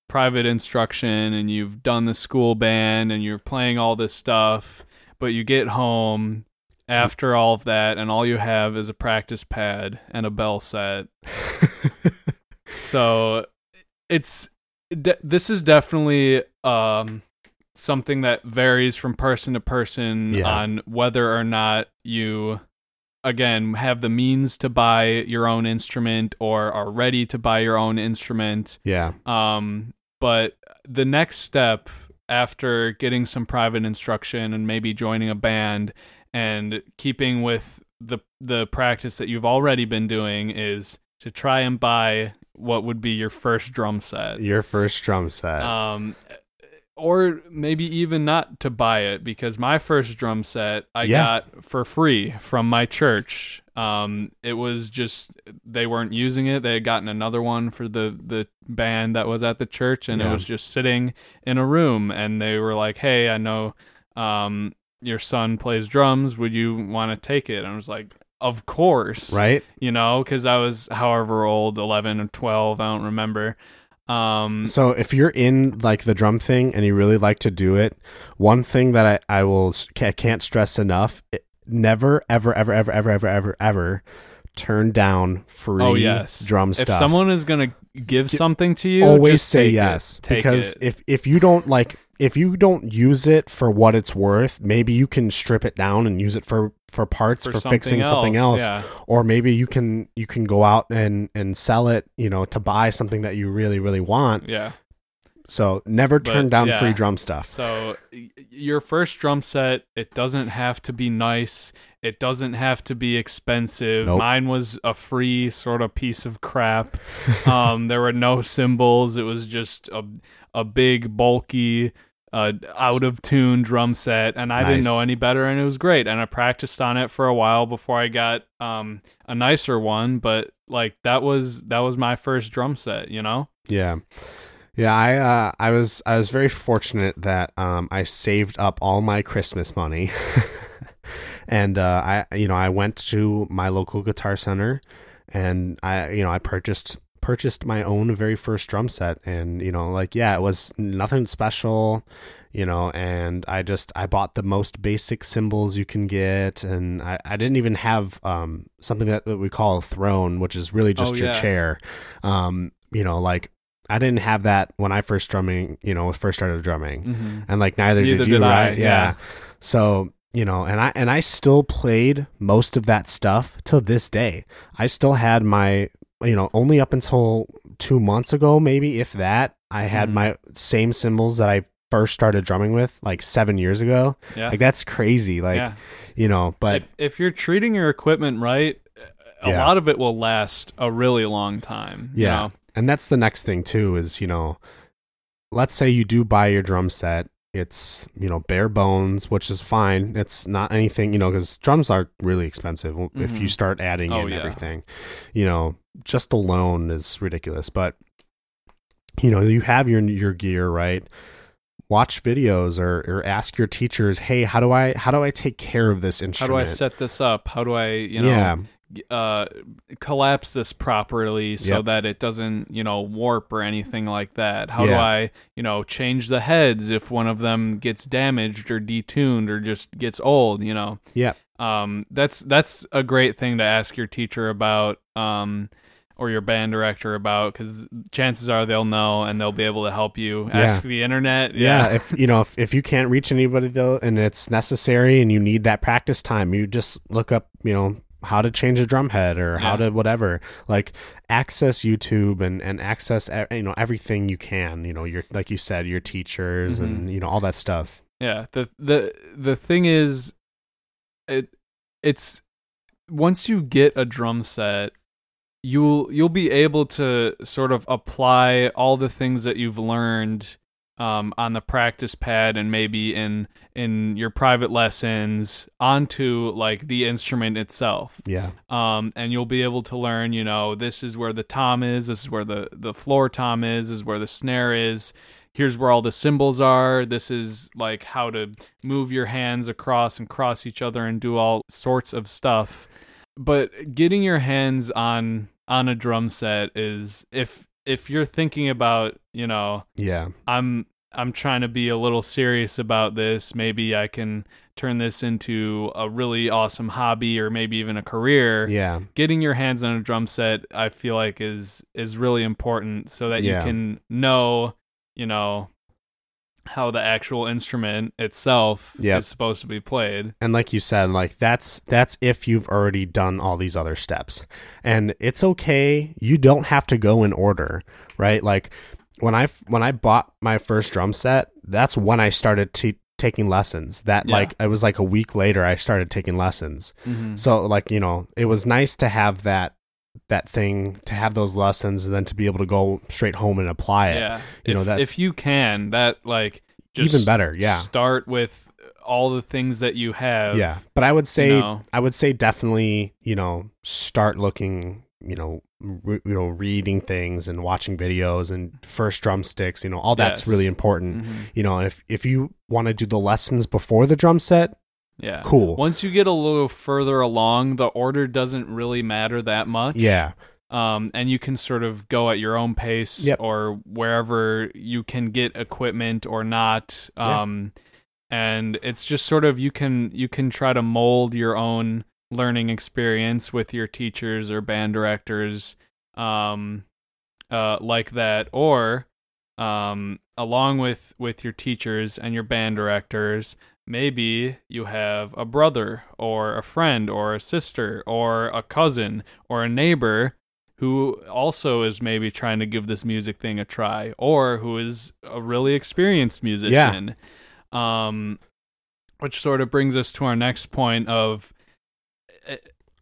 Speaker 1: private instruction and you've done the school band and you're playing all this stuff, but you get home after all of that and all you have is a practice pad and a bell set. <laughs> So it's de- this is definitely um something that varies from person to person
Speaker 2: Yeah.
Speaker 1: on whether or not you again have the means to buy your own instrument or are ready to buy your own instrument
Speaker 2: yeah
Speaker 1: um, but the next step after getting some private instruction and maybe joining a band and keeping with the the practice that you've already been doing is to try and buy what would be your first drum set.
Speaker 2: your first drum set
Speaker 1: Um, or maybe even not to buy it because my first drum set I
Speaker 2: Yeah.
Speaker 1: got for free from my church. Um, it was just they weren't using it. They had gotten another one for the the band that was at the church, and it was just sitting in a room. And they were like, "Hey, I know um, your son plays drums. Would you want to take it? And I was like, of course.
Speaker 2: Right.
Speaker 1: You know, because I was however old, 11 or 12, I don't remember. Um,
Speaker 2: so if you're in like the drum thing and you really like to do it, one thing that I, I will, I can't stress enough it, never, ever, ever, ever, ever, ever, ever, ever turn down free
Speaker 1: oh, yes.
Speaker 2: drum stuff.
Speaker 1: If someone is going to give something to you,
Speaker 2: always say
Speaker 1: it.
Speaker 2: yes
Speaker 1: Take
Speaker 2: because
Speaker 1: it.
Speaker 2: if if you don't like if you don't use it for what it's worth, maybe you can strip it down and use it for for parts for, fixing something else.
Speaker 1: yeah,
Speaker 2: Or maybe you can you can go out and and sell it, you know, to buy something that you really really want.
Speaker 1: yeah,
Speaker 2: So never
Speaker 1: But,
Speaker 2: turn down
Speaker 1: yeah.
Speaker 2: free drum stuff.
Speaker 1: So your first drum set, it doesn't have to be nice. It doesn't have to be expensive.
Speaker 2: Nope.
Speaker 1: Mine was a free sort of piece of crap. um, there were no cymbals. It was just a a big bulky. Uh, out of tune drum set, and I didn't know any better, and it was great. And I practiced on it for a while before I got um, a nicer one. But like that was that was my first drum set, you know.
Speaker 2: Yeah. Yeah, I uh, I was I was very fortunate that um, I saved up all my Christmas money, <laughs> and uh, I you know I went to my local guitar center, and I you know I purchased purchased my own very first drum set, and you know like yeah it was nothing special, you know, and I just I bought the most basic cymbals you can get, and I, I didn't even have um, something that we call a throne, which is really just
Speaker 1: Oh,
Speaker 2: your
Speaker 1: yeah.
Speaker 2: chair, um, you know like I didn't have that when I first drumming, you know, first started drumming,
Speaker 1: Mm-hmm.
Speaker 2: and like neither,
Speaker 1: Neither
Speaker 2: did you,
Speaker 1: did I,
Speaker 2: right?
Speaker 1: yeah.
Speaker 2: So you know, and I and I still played most of that stuff till this day. I still had my, you know, only up until two months ago, maybe if that, I had
Speaker 1: Mhm.
Speaker 2: my same cymbals that I first started drumming with, like seven years ago.
Speaker 1: Yeah.
Speaker 2: Like that's crazy. Like
Speaker 1: yeah.
Speaker 2: you know, but
Speaker 1: if, if you're treating your equipment right, a
Speaker 2: Yeah.
Speaker 1: lot of it will last a really long time. you
Speaker 2: Yeah.
Speaker 1: know?
Speaker 2: And that's the next thing too is, you know, let's say you do buy your drum set. It's, you know, bare bones, which is fine. It's not anything, you know, because drums are really expensive if you
Speaker 1: Mhm.
Speaker 2: start adding
Speaker 1: Oh,
Speaker 2: in
Speaker 1: yeah.
Speaker 2: everything. You know, just alone is ridiculous. But, you know, you have your your gear, right? Watch videos or, or ask your teachers, hey, how do I how do I take care of this instrument?
Speaker 1: How do I set this up? How do I, you know,
Speaker 2: yeah,
Speaker 1: uh, collapse this properly so
Speaker 2: Yep.
Speaker 1: that it doesn't, you know, warp or anything like that? How do I, you know, change the heads if one of them gets damaged or detuned or just gets old? You know,
Speaker 2: yeah,
Speaker 1: um, that's that's a great thing to ask your teacher about. Um, or your band director about because chances are they'll know and they'll be able to help you. Ask the internet.
Speaker 2: yeah if you know if, if you can't reach anybody though and it's necessary and you need that practice time you just look up you know how to change a drum head or how
Speaker 1: Yeah.
Speaker 2: to whatever like access youtube and and access you know everything you can you know your like you said your teachers
Speaker 1: Mm-hmm.
Speaker 2: and you know all that stuff
Speaker 1: Yeah, the the the thing is, it it's once you get a drum set, you'll you'll be able to sort of apply all the things that you've learned um, on the practice pad and maybe in in your private lessons onto like the instrument itself.
Speaker 2: Yeah.
Speaker 1: Um, and you'll be able to learn you know this is where the tom is this is where the the floor tom is this is where the snare is here's where all the cymbals are this is like how to move your hands across and cross each other and do all sorts of stuff. But getting your hands on on a drum set is if if you're thinking about you know
Speaker 2: yeah.
Speaker 1: I'm I'm trying to be a little serious about this. Maybe I can turn this into a really awesome hobby or maybe even a career.
Speaker 2: yeah
Speaker 1: Getting your hands on a drum set, I feel like is is really important so that
Speaker 2: Yeah.
Speaker 1: you can know, you know, how the actual instrument itself
Speaker 2: Yep.
Speaker 1: is supposed to be played.
Speaker 2: and like you said like that's that's if you've already done all these other steps and it's okay you don't have to go in order right like when i when i bought my first drum set that's when i started t- taking lessons that
Speaker 1: Yeah.
Speaker 2: like it was like a week later i started taking lessons
Speaker 1: Mm-hmm.
Speaker 2: so like you know it was nice to have that that thing to have those lessons and then to be able to go straight home and apply it
Speaker 1: Yeah.
Speaker 2: you
Speaker 1: if,
Speaker 2: know, that's-
Speaker 1: if you can, that like just
Speaker 2: even better yeah
Speaker 1: start with all the things that you have.
Speaker 2: yeah but i would say
Speaker 1: know.
Speaker 2: i would say definitely you know start looking you know re- you know reading things and watching videos and first drumsticks you know all that's
Speaker 1: Yes.
Speaker 2: really important
Speaker 1: Mhm.
Speaker 2: you know if if you want to do the lessons before the drum set
Speaker 1: Yeah.
Speaker 2: cool
Speaker 1: Once you get a little further along, the order doesn't really matter that much.
Speaker 2: yeah
Speaker 1: Um, and you can sort of go at your own pace
Speaker 2: Yep.
Speaker 1: or wherever you can get equipment or not.
Speaker 2: Yeah.
Speaker 1: Um, and it's just sort of you can you can try to mold your own learning experience with your teachers or band directors, um, uh, like that, or um, along with with your teachers and your band directors maybe you have a brother or a friend or a sister or a cousin or a neighbor who also is maybe trying to give this music thing a try or who is a really experienced musician. Um which sort of brings us to our next point of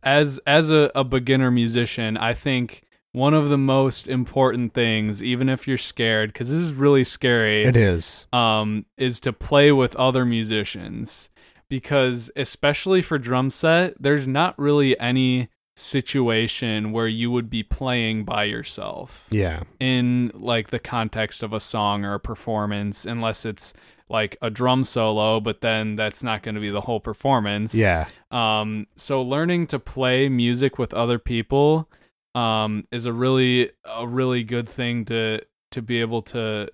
Speaker 1: as as a, a beginner musician, I think one of the most important things, even if you're scared, because this is really scary,
Speaker 2: It is.
Speaker 1: um, is to play with other musicians. Because especially for drum set, there's not really any situation where you would be playing by yourself
Speaker 2: Yeah.
Speaker 1: in like the context of a song or a performance, unless it's like a drum solo, but then that's not going to be the whole performance.
Speaker 2: Yeah.
Speaker 1: Um, so learning to play music with other people um, is a really a really good thing to to be able to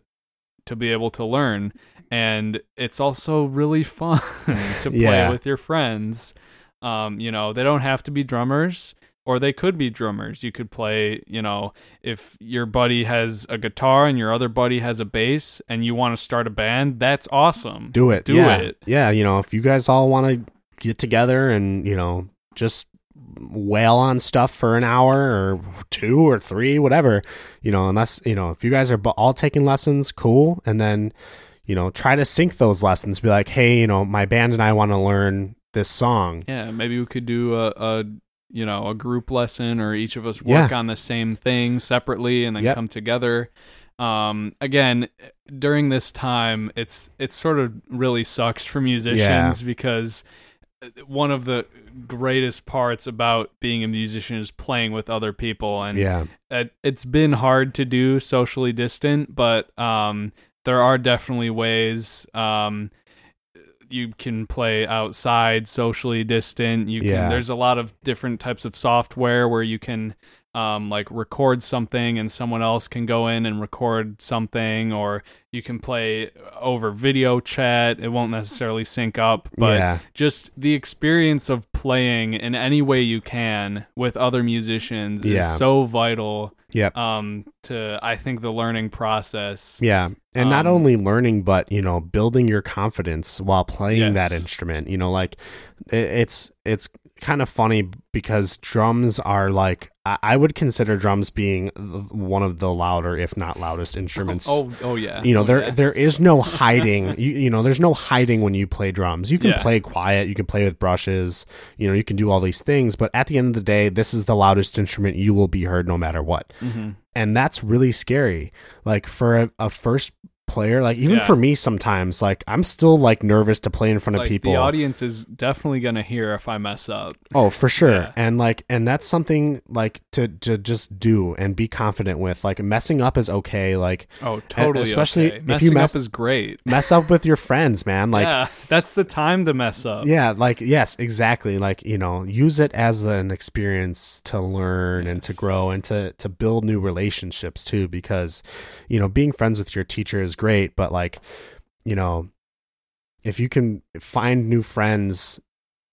Speaker 1: to be able to learn, and it's also really fun <laughs> to play
Speaker 2: Yeah.
Speaker 1: with your friends. Um, you know, they don't have to be drummers. Or they could be drummers. You could play, you know, if your buddy has a guitar and your other buddy has a bass and you want to start a band, that's awesome.
Speaker 2: Do it.
Speaker 1: Do
Speaker 2: yeah.
Speaker 1: it.
Speaker 2: Yeah. You know, if you guys all want to get together and, you know, just wail on stuff for an hour or two or three, whatever, you know, unless, you know, if you guys are all taking lessons, cool. And then, you know, try to sync those lessons. Be like, hey, you know, my band and I want to learn this song.
Speaker 1: Yeah, maybe we could do a, a you know a group lesson, or each of us work on the same thing separately, and then
Speaker 2: Yep.
Speaker 1: come together. Um, again, during this time, it's it's sort of really sucks for musicians because one of the greatest parts about being a musician is playing with other people, and
Speaker 2: Yeah.
Speaker 1: it, it's been hard to do socially distant, but um, there are definitely ways. Um, you can play outside socially distant. You can.
Speaker 2: Yeah.
Speaker 1: There's a lot of different types of software where you can. Um, like record something and someone else can go in and record something, or you can play over video chat. It won't necessarily sync up, but
Speaker 2: yeah.
Speaker 1: just the experience of playing in any way you can with other musicians
Speaker 2: Yeah.
Speaker 1: is so vital
Speaker 2: Yep.
Speaker 1: um to I think the learning process.
Speaker 2: Yeah. And not
Speaker 1: Um,
Speaker 2: only learning, but, you know, building your confidence while playing that instrument. You know, like it, it's, it's kind of funny because drums are like, I, would consider drums being one of the louder, if not loudest instruments.
Speaker 1: Oh, oh yeah.
Speaker 2: You know,
Speaker 1: Oh,
Speaker 2: there
Speaker 1: yeah.
Speaker 2: there is no <laughs> hiding. you, you know, there's no hiding when you play drums. You can
Speaker 1: Yeah.
Speaker 2: play quiet, you can play with brushes, you know, you can do all these things, but at the end of the day, this is the loudest instrument you will be heard no matter what
Speaker 1: Mhm.
Speaker 2: and that's really scary like for a, a first player like even
Speaker 1: Yeah.
Speaker 2: for me sometimes like i'm still like nervous to play in front of
Speaker 1: Like,
Speaker 2: people
Speaker 1: the audience is definitely gonna hear if I mess up.
Speaker 2: oh for sure
Speaker 1: Yeah.
Speaker 2: and like and that's something like to to just do and be confident with like messing up is okay like
Speaker 1: Oh, totally.
Speaker 2: especially
Speaker 1: okay.
Speaker 2: if you mess-
Speaker 1: up is great.
Speaker 2: mess up with your friends man like
Speaker 1: yeah, that's the time to mess up.
Speaker 2: Yeah, like yes, exactly. Like you know, use it as an experience to learn and to grow and to to build new relationships too. Because you know, being friends with your teacher is great, but like you know, if you can find new friends,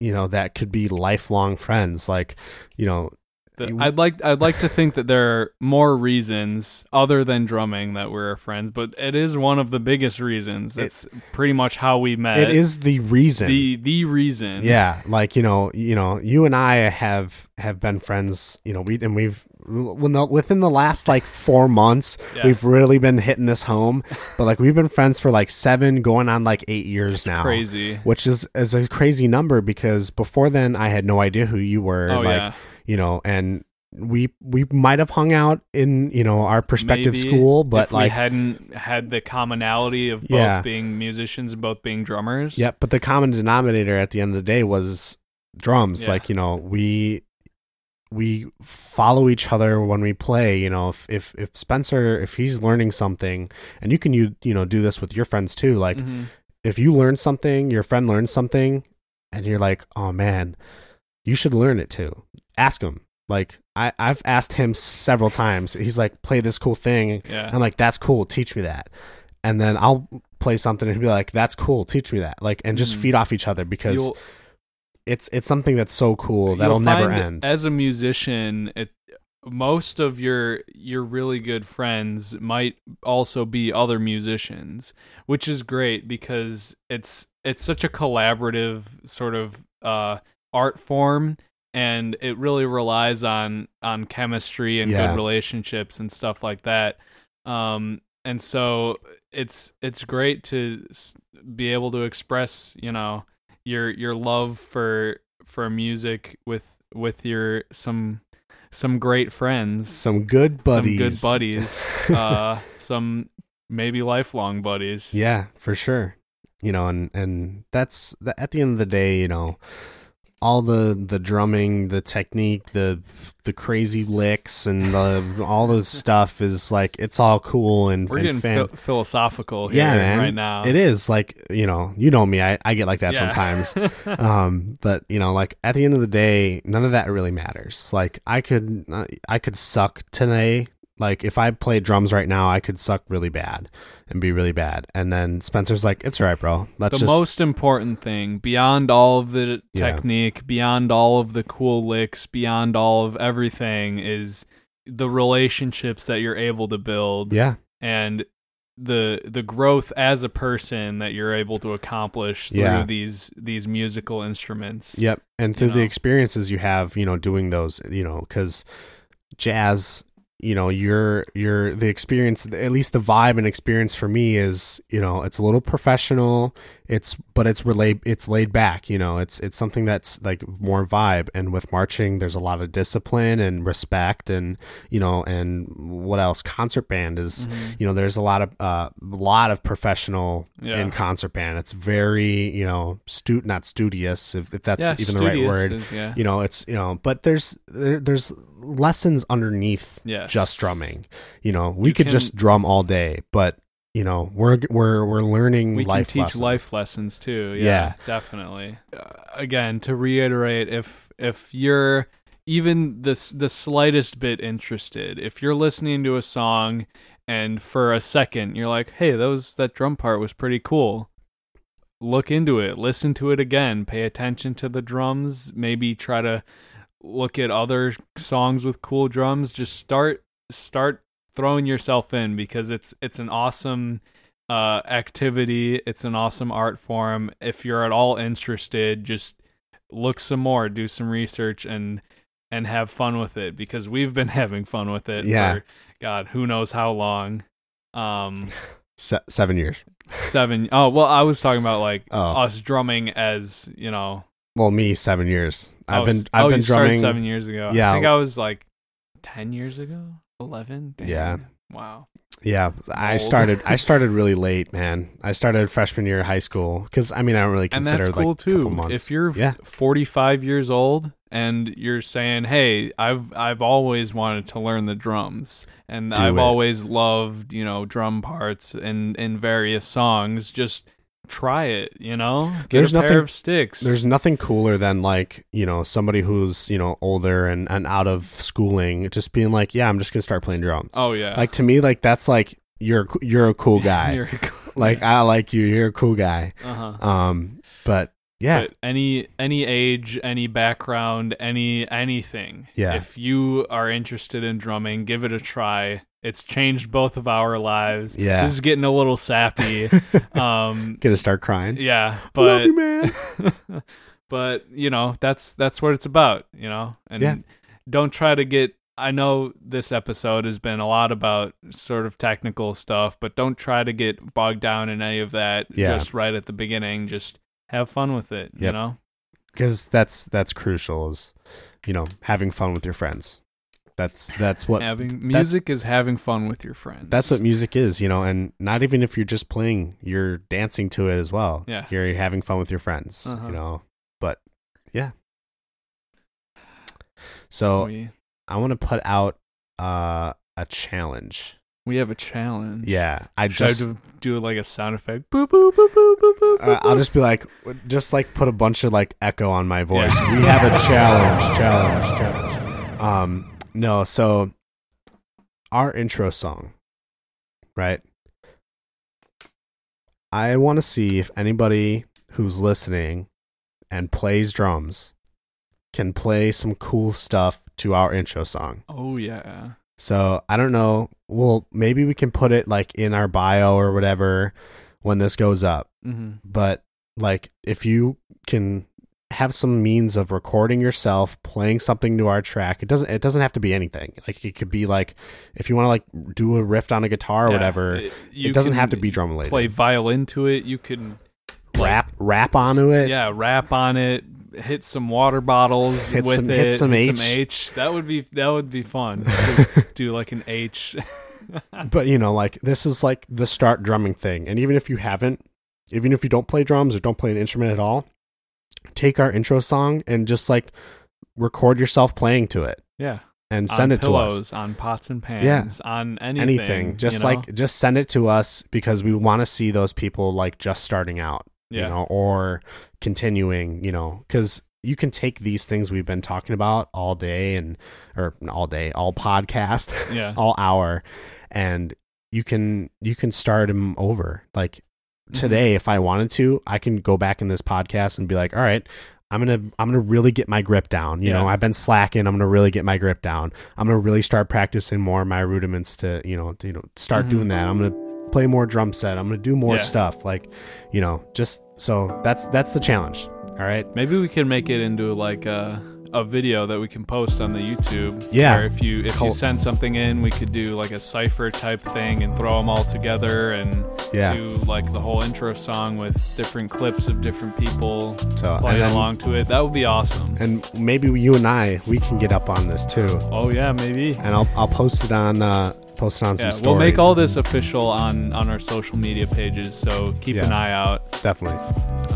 Speaker 2: you know that could be lifelong friends. Like you know,
Speaker 1: The- I'd like I'd like to think that there are more reasons other than drumming that we're friends, but it is one of the biggest reasons. It's pretty much how we met.
Speaker 2: it is the reason.
Speaker 1: the the reason.
Speaker 2: yeah like you know you know you and i have have been friends you know we and we've within the last like four months
Speaker 1: Yeah.
Speaker 2: we've really been hitting this home but like we've been friends for like seven going on like eight years now
Speaker 1: crazy.
Speaker 2: which is is a crazy number because before then i had no idea who you were
Speaker 1: Oh
Speaker 2: like
Speaker 1: yeah.
Speaker 2: you know and we we might have hung out in you know our prospective
Speaker 1: Maybe
Speaker 2: school but
Speaker 1: if
Speaker 2: like
Speaker 1: we hadn't had the commonality of both
Speaker 2: Yeah.
Speaker 1: being musicians and both being drummers.
Speaker 2: Yep, but the common denominator at the end of the day was drums.
Speaker 1: Yeah.
Speaker 2: Like, you know, we we follow each other when we play, you know, if if if Spencer if he's learning something and you can you you know do this with your friends too, like
Speaker 1: Mhm.
Speaker 2: if you learn something, your friend learns something and you're like, "Oh man, you should learn it too." Ask him. Like I I've asked him several times. He's like, "Play this cool thing."
Speaker 1: Yeah.
Speaker 2: I'm like, that's cool. Teach me that. And then I'll play something and he'll be like, that's cool. Teach me that. Like, and just
Speaker 1: Mhm.
Speaker 2: feed off each other because
Speaker 1: You'll-
Speaker 2: it's it's something that's so cool that'll never
Speaker 1: find
Speaker 2: end.
Speaker 1: As a musician, it most of your your really good friends might also be other musicians, which is great because it's it's such a collaborative sort of uh art form and it really relies on on chemistry and
Speaker 2: Yeah.
Speaker 1: good relationships and stuff like that. Um, and so it's it's great to be able to express, you know, your your love for for music with with your some some great friends,
Speaker 2: Some good buddies.
Speaker 1: some good buddies, <laughs> uh, some maybe lifelong buddies.
Speaker 2: Yeah, for sure. You know, and and that's the, at the end of the day, you know, all the the drumming, the technique, the the crazy licks, and the all this <laughs> stuff is like it's all cool and,
Speaker 1: We're
Speaker 2: and
Speaker 1: getting
Speaker 2: fan-
Speaker 1: phil- philosophical here
Speaker 2: yeah, man.
Speaker 1: right now.
Speaker 2: It is like you know, you know me. I I get like that
Speaker 1: Yeah.
Speaker 2: sometimes. <laughs> um but you know like at the end of the day none of that really matters like i could i could suck today like if i played drums right now i could suck really bad and be really bad and then spencer's like it's all right bro let's
Speaker 1: the
Speaker 2: just
Speaker 1: most important thing beyond all of the
Speaker 2: Yeah.
Speaker 1: technique beyond all of the cool licks beyond all of everything is the relationships that you're able to build
Speaker 2: yeah
Speaker 1: and the the growth as a person that you're able to accomplish through
Speaker 2: Yeah.
Speaker 1: these these musical instruments
Speaker 2: yep and through the
Speaker 1: know?
Speaker 2: experiences you have you know doing those you know because jazz you know your your the experience at least the vibe and experience for me is you know it's a little professional it's but it's relay it's laid back you know it's it's something that's like more vibe and with marching there's a lot of discipline and respect and you know and what else concert band is
Speaker 1: Mhm.
Speaker 2: you know there's a lot of uh lot of professional
Speaker 1: Yeah.
Speaker 2: in concert band it's very you know stu not studious if, if that's
Speaker 1: yeah,
Speaker 2: even the right word
Speaker 1: is- yeah
Speaker 2: you know it's you know but there's there, there's lessons underneath
Speaker 1: yes.
Speaker 2: just drumming you know we
Speaker 1: You
Speaker 2: could
Speaker 1: can-
Speaker 2: just drum all day but you know we're we're we're learning
Speaker 1: we
Speaker 2: life
Speaker 1: can teach
Speaker 2: lessons.
Speaker 1: life lessons too. Yeah,
Speaker 2: Yeah.
Speaker 1: definitely. Uh, again to reiterate if if you're even this the slightest bit interested if you're listening to a song and for a second you're like hey those that drum part was pretty cool. Look into it. Listen to it again. Pay attention to the drums. Maybe try to look at other songs with cool drums. Just start start throwing yourself in because it's it's an awesome uh activity it's an awesome art form if you're at all interested just look some more do some research and and have fun with it because we've been <laughs> having fun with it
Speaker 2: Yeah.
Speaker 1: for god who knows how long um
Speaker 2: Se- seven years
Speaker 1: seven. Oh well i was talking about like
Speaker 2: Oh.
Speaker 1: us drumming as you know
Speaker 2: well me seven years i've
Speaker 1: oh,
Speaker 2: been i've
Speaker 1: oh,
Speaker 2: been drumming
Speaker 1: seven years ago
Speaker 2: Yeah.
Speaker 1: i think i was like 10 years ago 11 Dang.
Speaker 2: Yeah.
Speaker 1: wow
Speaker 2: yeah i started i <laughs> started really late man i started freshman year of high school because i mean i don't really
Speaker 1: and
Speaker 2: consider
Speaker 1: that's cool
Speaker 2: like
Speaker 1: too. If you're
Speaker 2: Yeah.
Speaker 1: 45 years old and you're saying, "Hey, I've I've always wanted to learn the drums, and
Speaker 2: Do
Speaker 1: I've
Speaker 2: it.
Speaker 1: always loved you know drum parts and in various songs," just try it. You know, get
Speaker 2: There's
Speaker 1: a pair
Speaker 2: nothing-
Speaker 1: of sticks.
Speaker 2: There's nothing cooler than like, you know, somebody who's, you know, older and, and out of schooling just being like, yeah, I'm just to start playing drums.
Speaker 1: oh yeah,
Speaker 2: Like to me, like that's like you're you're a cool <laughs> guy.
Speaker 1: Cool. <laughs>
Speaker 2: like I like you. You're a cool guy.
Speaker 1: uh-huh.
Speaker 2: Um, but yeah,
Speaker 1: But any any age, any background, any anything.
Speaker 2: Yeah.
Speaker 1: If you are interested in drumming, give it a try. It's changed both of our lives.
Speaker 2: Yeah.
Speaker 1: This is getting a little sappy. <laughs> um
Speaker 2: gonna start crying.
Speaker 1: yeah,
Speaker 2: I
Speaker 1: but
Speaker 2: you, man. <laughs>
Speaker 1: but you know, that's that's what it's about, you know? And
Speaker 2: Yeah.
Speaker 1: don't try to get I know this episode has been a lot about sort of technical stuff, but don't try to get bogged down in any of that
Speaker 2: Yeah.
Speaker 1: just right at the beginning. Just have fun with it, you know?
Speaker 2: Because that's that's crucial. Is you know having fun with your friends. That's that's what
Speaker 1: having music is having fun with your friends.
Speaker 2: that's what music is. You know, and not even if you're just playing, you're dancing to it as well.
Speaker 1: Yeah.
Speaker 2: you're having fun with your friends.
Speaker 1: Uh-huh.
Speaker 2: You know, but yeah. So
Speaker 1: we
Speaker 2: I want to put out uh, a challenge.
Speaker 1: we have a challenge.
Speaker 2: Yeah, I
Speaker 1: Should
Speaker 2: just
Speaker 1: I do, do like a sound effect? Boop boop boop boop boop boop.
Speaker 2: uh, I'll just be like, just like put a bunch of like echo on my voice. We have a <laughs> challenge, challenge, challenge. Um, no, so our intro song, right? I want to see if anybody who's listening and plays drums can play some cool stuff to our intro song.
Speaker 1: Oh yeah.
Speaker 2: So I don't know. Well, maybe we can put it like in our bio or whatever when this goes up.
Speaker 1: Mm-hmm.
Speaker 2: But like, if you can have some means of recording yourself playing something to our track. It doesn't it doesn't have to be anything. Like it could be like if you want to like do a riff on a guitar or
Speaker 1: Yeah,
Speaker 2: whatever.
Speaker 1: it-
Speaker 2: It, doesn't have to be drum related.
Speaker 1: Play violin to it. You can like,
Speaker 2: rap rap onto it.
Speaker 1: Yeah, rap on it. Hit some water bottles
Speaker 2: Hit
Speaker 1: with
Speaker 2: some-
Speaker 1: it.
Speaker 2: hit some H.
Speaker 1: H. That would be that would be fun. <laughs> do like an H. <laughs>
Speaker 2: But you know, like this is like the start drumming thing. And even if you haven't, even if you don't play drums or don't play an instrument at all, take our intro song and just like record yourself playing to it
Speaker 1: yeah.
Speaker 2: and
Speaker 1: on
Speaker 2: send it to us.
Speaker 1: on pots and pans, yeah. on anything.
Speaker 2: anything just
Speaker 1: you know?
Speaker 2: like just send it to us because we want to see those people like just starting out you
Speaker 1: Yeah.
Speaker 2: know or continuing you know because you can take these things we've been talking about all day and or all day all podcast
Speaker 1: yeah. <laughs>
Speaker 2: all hour and you can you can start them over like
Speaker 1: Mm-hmm.
Speaker 2: today if i wanted to i can go back in this podcast and be like all right i'm gonna i'm gonna really get my grip down you know i've been slacking i'm gonna really get my grip down i'm gonna really start practicing more of my rudiments to you know to, you know start
Speaker 1: Mhm.
Speaker 2: doing that i'm gonna play more drum set i'm gonna do more
Speaker 1: Yeah.
Speaker 2: stuff like you know just so that's that's the challenge all right
Speaker 1: Maybe we can make it into like a a video that we can post on the YouTube.
Speaker 2: Yeah.
Speaker 1: Where if you if you send something in, we could do like a cipher type thing and throw them all together and
Speaker 2: yeah
Speaker 1: do like the whole intro song with different clips of different people
Speaker 2: so
Speaker 1: playing
Speaker 2: then-
Speaker 1: along to it. That would be awesome.
Speaker 2: and maybe you and i we can get up on this too
Speaker 1: Oh yeah, maybe.
Speaker 2: and i'll i'll post it on uh post on some
Speaker 1: Yeah,
Speaker 2: stories
Speaker 1: we'll make all this official on on our social media pages, so keep
Speaker 2: Yeah.
Speaker 1: an eye out.
Speaker 2: definitely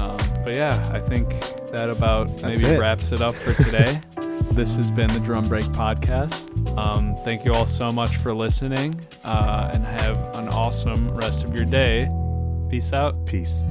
Speaker 1: Um, but yeah, I think that about
Speaker 2: That's
Speaker 1: maybe
Speaker 2: it.
Speaker 1: wraps it up for today. <laughs> this has been the Drum Break Podcast. Um, thank you all so much for listening, uh, and have an awesome rest of your day. Peace out.
Speaker 2: peace